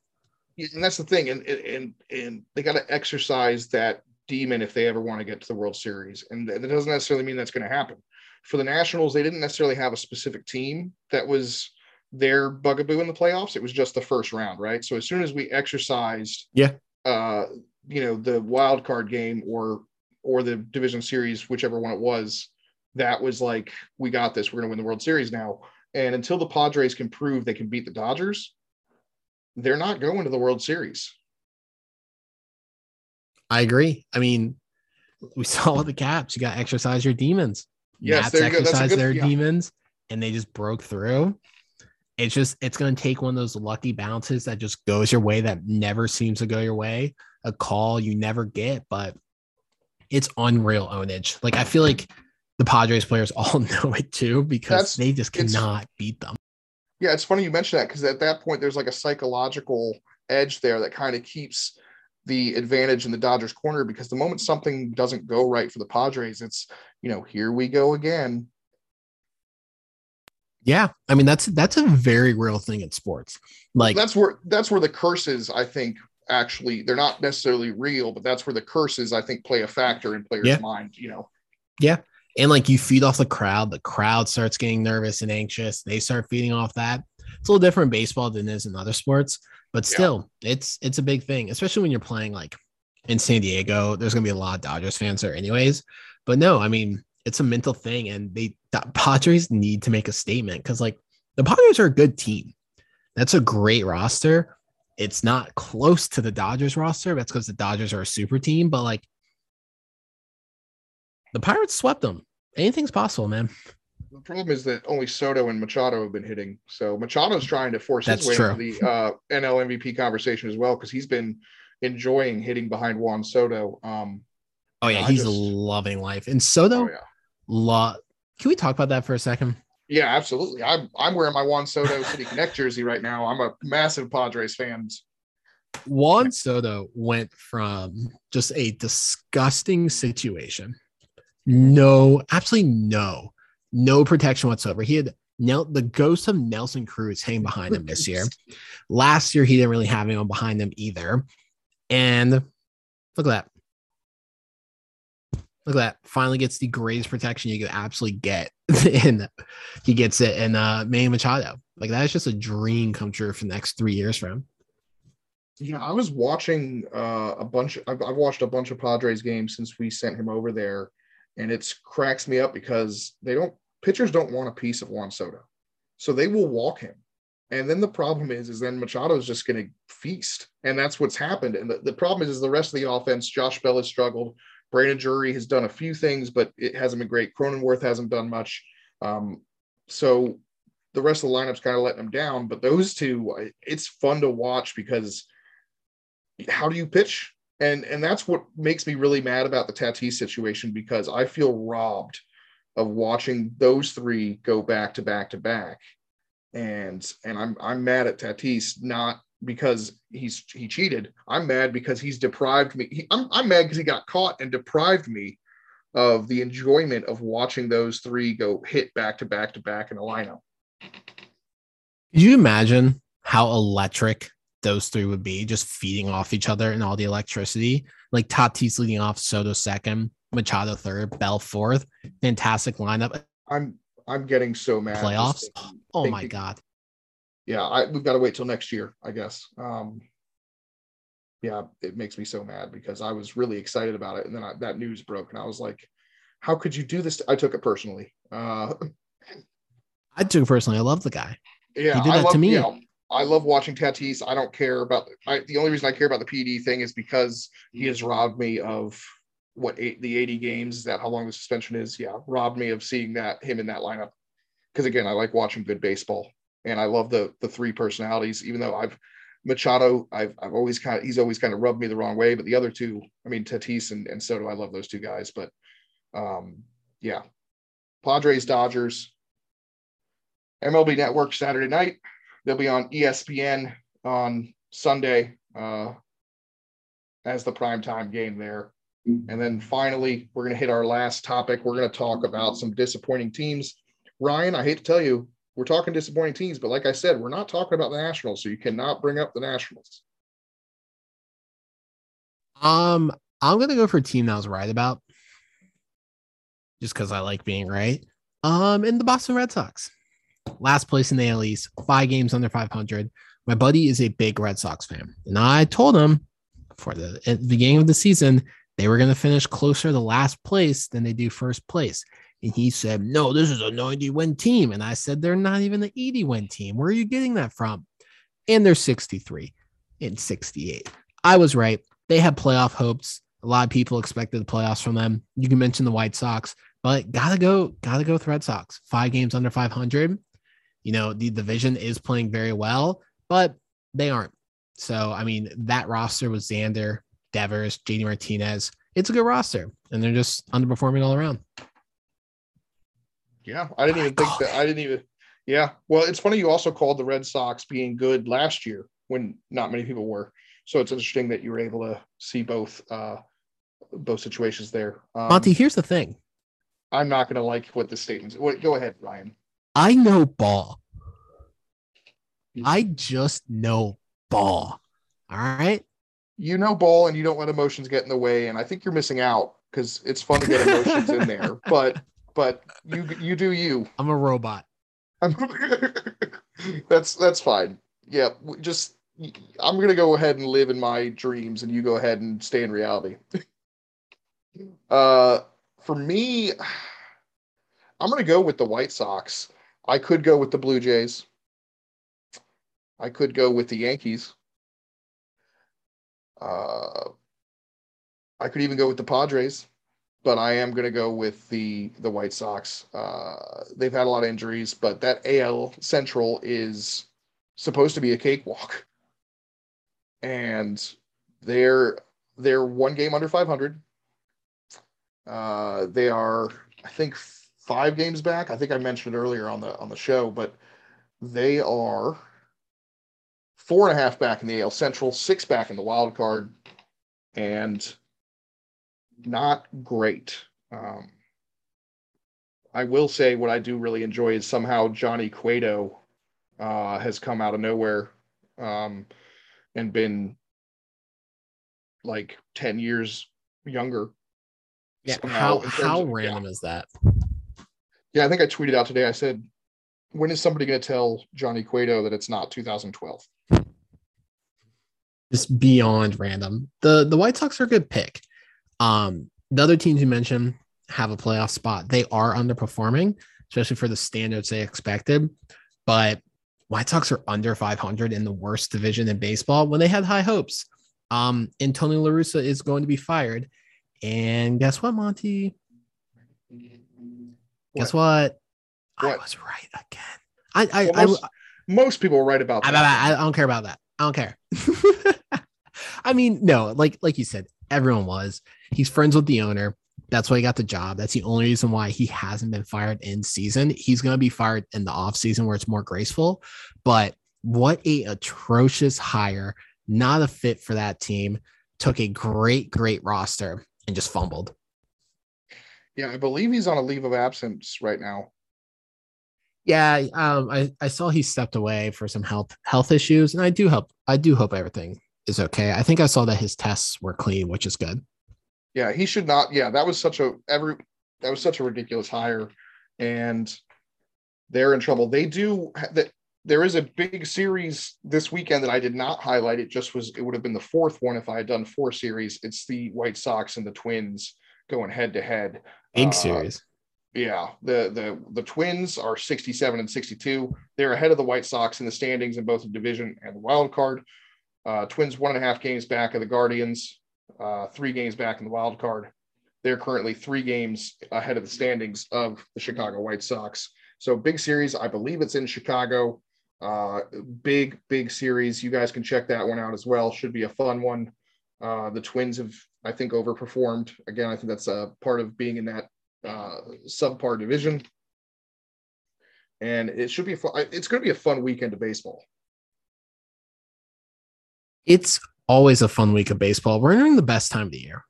and that's the thing, and and and they got to exercise that demon if they ever want to get to the World Series, and that doesn't necessarily mean that's going to happen. For the Nationals, they didn't necessarily have a specific team that was their bugaboo in the playoffs. It was just the first round, right? So as soon as we exercised, Yeah. uh, you know, the wild card game or or the division series, whichever one it was, that was like, we got this. We're going to win the World Series now. And until the Padres can prove they can beat the Dodgers, they're not going to the World Series. I agree. I mean, we saw with the Caps, you got to exercise your demons. Yes, Nats there you go. That's a exercised good- their yeah. demons, and they just broke through. It's just it's going to take one of those lucky bounces that just goes your way that never seems to go your way. A call you never get, but it's unreal ownage. Like I feel like the Padres players all know it too because That's- they just cannot beat them. Yeah, it's funny you mention that because at that point there's like a psychological edge there that kind of keeps the advantage in the Dodgers corner because the moment something doesn't go right for the Padres, it's you know, here we go again. Yeah, I mean that's that's a very real thing in sports. Like that's where that's where the curses I think actually they're not necessarily real, but that's where the curses I think play a factor in players' Yeah. mind, you know. And like you feed off the crowd, the crowd starts getting nervous and anxious. They start feeding off that. It's a little different in baseball than it is in other sports, but Yeah. still, it's it's a big thing, especially when you're playing like in San Diego. There's gonna be a lot of Dodgers fans there, anyways. But no, I mean it's a mental thing, and they the Padres need to make a statement because like the Padres are a good team. That's a great roster. It's not close to the Dodgers roster. That's because the Dodgers are a super team, but like the Pirates swept them. Anything's possible, man. The problem is that only Soto and Machado have been hitting. So Machado's trying to force That's his way true. into the uh, NL MVP conversation as well because he's been enjoying hitting behind Juan Soto. Um, Oh yeah, he's just- loving life. And Soto, oh yeah, lo- can we talk about that for a second? yeah, absolutely. I'm I'm wearing my Juan Soto City Connect jersey right now. I'm a massive Padres fan. Juan Soto went from just a disgusting situation, no, absolutely no, no protection whatsoever. He had Nel- the ghost of Nelson Cruz hanging behind him this year. Last year, he didn't really have anyone behind him either. And look at that. Look at that. Finally gets the greatest protection you could absolutely get. and he gets it in uh Manny Machado. Like that is just a dream come true for the next three years for him. Yeah, I was watching uh, a bunch. I've, I've watched a bunch of Padres games since we sent him over there, and it's cracks me up because they don't pitchers don't want a piece of Juan Soto, so they will walk him. And then the problem is, is then Machado is just going to feast, and that's what's happened. And the, the problem is, is the rest of the offense. Josh Bell has struggled. Brandon Drury has done a few things, but it hasn't been great. Cronenworth hasn't done much. Um, so the rest of the lineup's kind of letting them down. But those two, it's fun to watch because how do you pitch? And and that's what makes me really mad about the Tatis situation because I feel robbed of watching those three go back to back to back. And and I'm I'm mad at Tatis not because he's he cheated. I'm mad because he's deprived me. He, I'm I'm mad because he got caught and deprived me of the enjoyment of watching those three go hit back to back to back in a lineup. Could you imagine how electric those three would be just feeding off each other and all the electricity? Like Tatis leading off, Soto second, Machado third, Bell fourth. Fantastic lineup. I'm I'm getting so mad. Playoffs? thinking- Oh my God. yeah, I, we've got to wait till next year, I guess. Um, yeah, it makes me so mad because I was really excited about it, and then I, that news broke, and I was like, "How could you do this?" I took it personally. Uh, I took it personally. I love the guy. yeah, He did that love, to me. you know, I love watching Tatis. I don't care about. I, the only reason I care about the PD thing is because he has robbed me of what eight, the 80 games. Is that how long the suspension is? Yeah, robbed me of seeing that him in that lineup. Because again, I like watching good baseball, and I love the the three personalities. Even though I've Machado, I've I've always kind of he's always kind of rubbed me the wrong way. But the other two, I mean Tatis and, and Soto, I love those two guys. But um, yeah, Padres, Dodgers, MLB Network Saturday night. They'll be on ESPN on Sunday uh, as the primetime game there. And then finally, we're going to hit our last topic. We're going to talk about some disappointing teams. Ryan, I hate to tell you, we're talking disappointing teams, but like I said, we're not talking about the Nationals, so you cannot bring up the Nationals. Um, I'm gonna go for a team that I was right about, just because I like being right. Um, in the Boston Red Sox, last place in the AL East, five games under 500. My buddy is a big Red Sox fan, and I told him for the the beginning of the season they were going to finish closer to last place than they do first place. And he said, No, this is a 90 win team. And I said, They're not even an 80 win team. Where are you getting that from? And they're 63 and 68. I was right. They had playoff hopes. A lot of people expected the playoffs from them. You can mention the White Sox, but gotta go, gotta go with Red Sox. Five games under 500. You know, the division is playing very well, but they aren't. So, I mean, that roster was Xander, Devers, JD Martinez. It's a good roster, and they're just underperforming all around. Yeah, I didn't even think that. I didn't even. Yeah, well, it's funny you also called the Red Sox being good last year when not many people were. So it's interesting that you were able to see both uh both situations there. Um, Monty, here's the thing. I'm not going to like what the statements. What, go ahead, Ryan. I know ball. I just know ball. All right. You know ball, and you don't let emotions get in the way. And I think you're missing out because it's fun to get emotions in there. But but you you do you. I'm a robot. that's that's fine. Yeah, just I'm gonna go ahead and live in my dreams, and you go ahead and stay in reality. uh, for me, I'm gonna go with the White Sox. I could go with the Blue Jays. I could go with the Yankees. Uh, I could even go with the Padres but I am going to go with the the White Sox. Uh, they've had a lot of injuries, but that AL Central is supposed to be a cakewalk, and they're they're one game under 500. Uh, they are, I think, five games back. I think I mentioned earlier on the on the show, but they are four and a half back in the AL Central, six back in the wild card, and not great. Um, I will say what I do really enjoy is somehow Johnny Cueto uh, has come out of nowhere um, and been like 10 years younger. Yeah. How, how random yeah. is that? Yeah. I think I tweeted out today. I said, when is somebody going to tell Johnny Cueto that it's not 2012? Just beyond random. The the White Sox are a good pick. Um, the other teams you mentioned have a playoff spot. They are underperforming, especially for the standards they expected. But White Sox are under 500 in the worst division in baseball when they had high hopes. Um, Antonio La Russa is going to be fired. And guess what, Monty? What? Guess what? what? I was right again. I, I, well, most, I, most people were right about that. I, I, I don't care about that. I don't care. I mean, no, like like you said, everyone was. He's friends with the owner. That's why he got the job. That's the only reason why he hasn't been fired in season. He's going to be fired in the off season where it's more graceful. But what a atrocious hire. Not a fit for that team. Took a great, great roster and just fumbled. Yeah, I believe he's on a leave of absence right now. Yeah, um, I, I saw he stepped away for some health health issues, and I do hope I do hope everything is okay. I think I saw that his tests were clean, which is good. Yeah, he should not. Yeah, that was such a every that was such a ridiculous hire, and they're in trouble. They do that. There is a big series this weekend that I did not highlight. It just was. It would have been the fourth one if I had done four series. It's the White Sox and the Twins going head to head. Big uh, series. Yeah, the the the Twins are 67 and 62. They're ahead of the White Sox in the standings in both the division and the wild card. Uh, Twins one and a half games back of the Guardians, uh, three games back in the wild card. They're currently three games ahead of the standings of the Chicago White Sox. So big series. I believe it's in Chicago. Uh, big, big series. You guys can check that one out as well. Should be a fun one. Uh, the Twins have, I think, overperformed. Again, I think that's a part of being in that uh, subpar division. And it should be a fun, it's going to be a fun weekend of baseball. It's always a fun week of baseball. We're entering the best time of the year.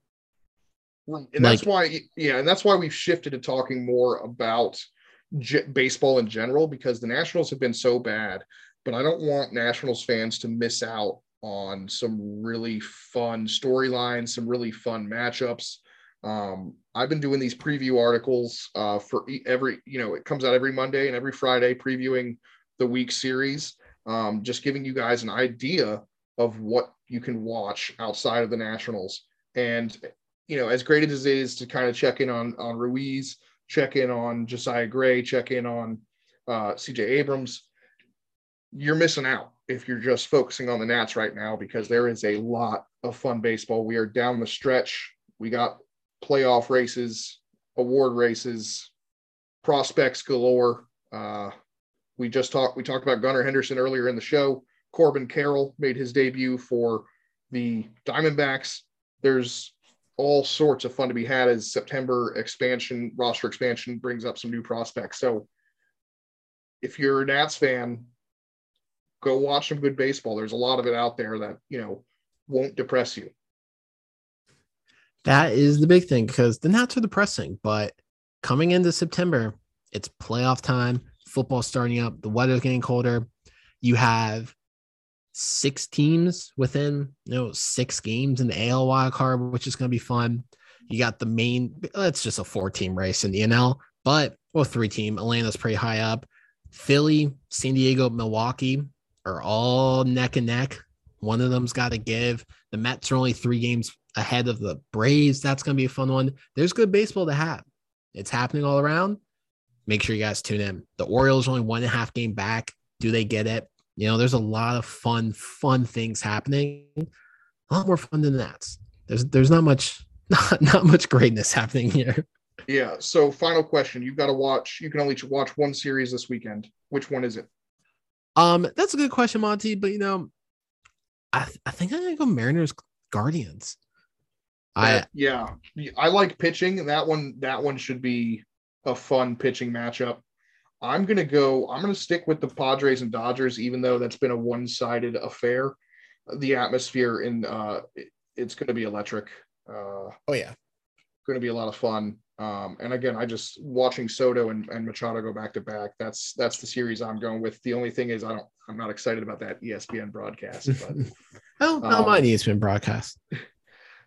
Right. And that's why, yeah, and that's why we've shifted to talking more about j- baseball in general because the Nationals have been so bad. But I don't want Nationals fans to miss out on some really fun storylines, some really fun matchups. Um, I've been doing these preview articles uh, for every, you know, it comes out every Monday and every Friday previewing the week series, um, just giving you guys an idea of what you can watch outside of the Nationals. And you know, as great as it is to kind of check in on on Ruiz, check in on Josiah Gray, check in on uh, CJ Abrams, you're missing out if you're just focusing on the Nats right now because there is a lot of fun baseball. We are down the stretch. We got playoff races, award races, prospects galore. Uh, we just talked. We talked about Gunnar Henderson earlier in the show. Corbin Carroll made his debut for the Diamondbacks. There's all sorts of fun to be had as September expansion, roster expansion brings up some new prospects. So if you're a Nats fan, go watch some good baseball. There's a lot of it out there that, you know, won't depress you. That is the big thing because the Nats are depressing, but coming into September, it's playoff time, football starting up, the weather's getting colder. You have six teams within you know six games in the AL wild card, which is going to be fun. You got the main. It's just a four team race in the NL, but well, three team. Atlanta's pretty high up. Philly, San Diego, Milwaukee are all neck and neck. One of them's got to give. The Mets are only three games ahead of the Braves. That's going to be a fun one. There's good baseball to have. It's happening all around. Make sure you guys tune in. The Orioles are only one and a half game back. Do they get it? You know, there's a lot of fun, fun things happening. A lot more fun than that. There's there's not much not not much greatness happening here. Yeah. So final question. You've got to watch, you can only watch one series this weekend. Which one is it? Um, that's a good question, Monty. But you know, I I think I'm gonna go Mariners Guardians. I yeah, I like pitching. That one that one should be a fun pitching matchup. I'm to go, I'm to stick with the Padres and Dodgers, even though that's been a one sided affair. The atmosphere in, uh, it, it's to be electric. Uh, oh, yeah. Going to be a lot of fun. Um, and again, I just watching Soto and, and Machado go back to back. That's that's the series I'm going with. The only thing is, I don't, I'm not excited about that ESPN broadcast. But oh, not um, mind ESPN broadcast.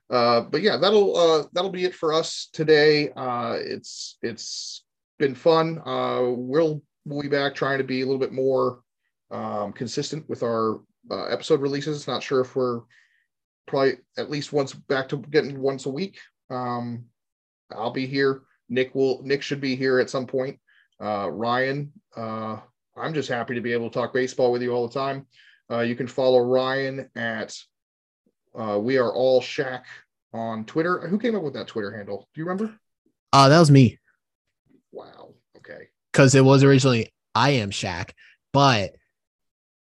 Uh, but yeah, that'll uh, that'll be it for us today. Uh, it's it's been fun. Uh, we'll we'll be back trying to be a little bit more um, consistent with our uh, episode releases. Not sure if we're probably at least once back to getting once a week. Um, I'll be here. Nick will. Nick should be here at some point. Uh, Ryan, uh, I'm just happy to be able to talk baseball with you all the time. Uh, you can follow Ryan at uh, We Are All Shaq on Twitter. Who came up with that Twitter handle? Do you remember? Uh, that was me. Wow. Okay. Because it was originally I am Shaq, but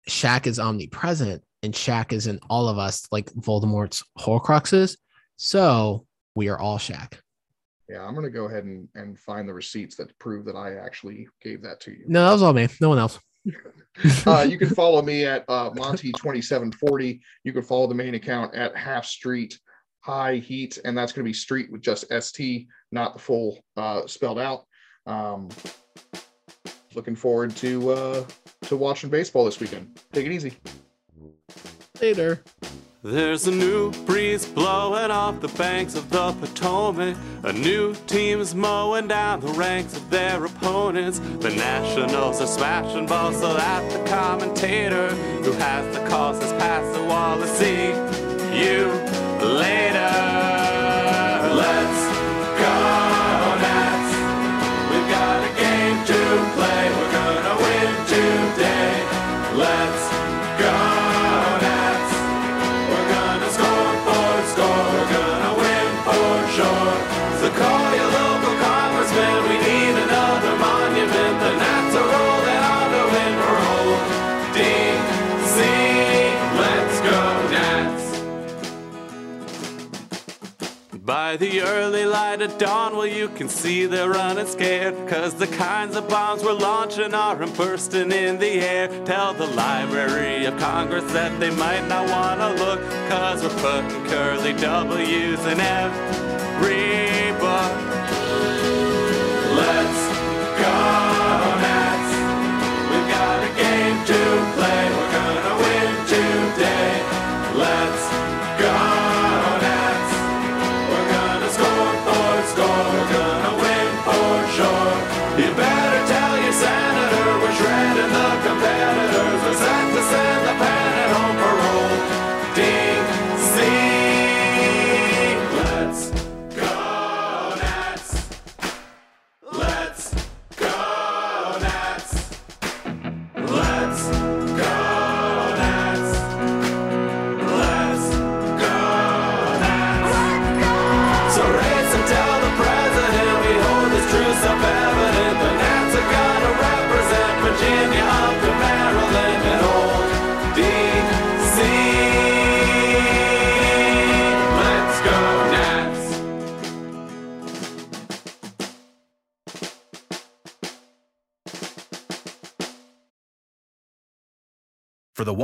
Shaq is omnipresent and Shaq is in all of us, like Voldemort's Horcruxes. So we are all Shaq. Yeah, I'm gonna go ahead and, and find the receipts that prove that I actually gave that to you. No, that was all me. No one else. uh, you can follow me at uh, Monty2740. You can follow the main account at Half Street High Heat, and that's going to be Street with just ST, not the full uh, spelled out. Um, looking forward to uh, to watching baseball this weekend. Take it easy. Later. There's a new breeze blowing off the banks of the Potomac. A new team's mowing down the ranks of their opponents. The Nationals are smashing balls so that the commentator who has the calls has passed the wall to see you later. The early light of dawn, well, you can see they're running scared. Cause the kinds of bombs we're launching are bursting in the air. Tell the Library of Congress that they might not wanna look. Cause we're putting curly W's in every book. Let's go, Nats. We've got a game to play.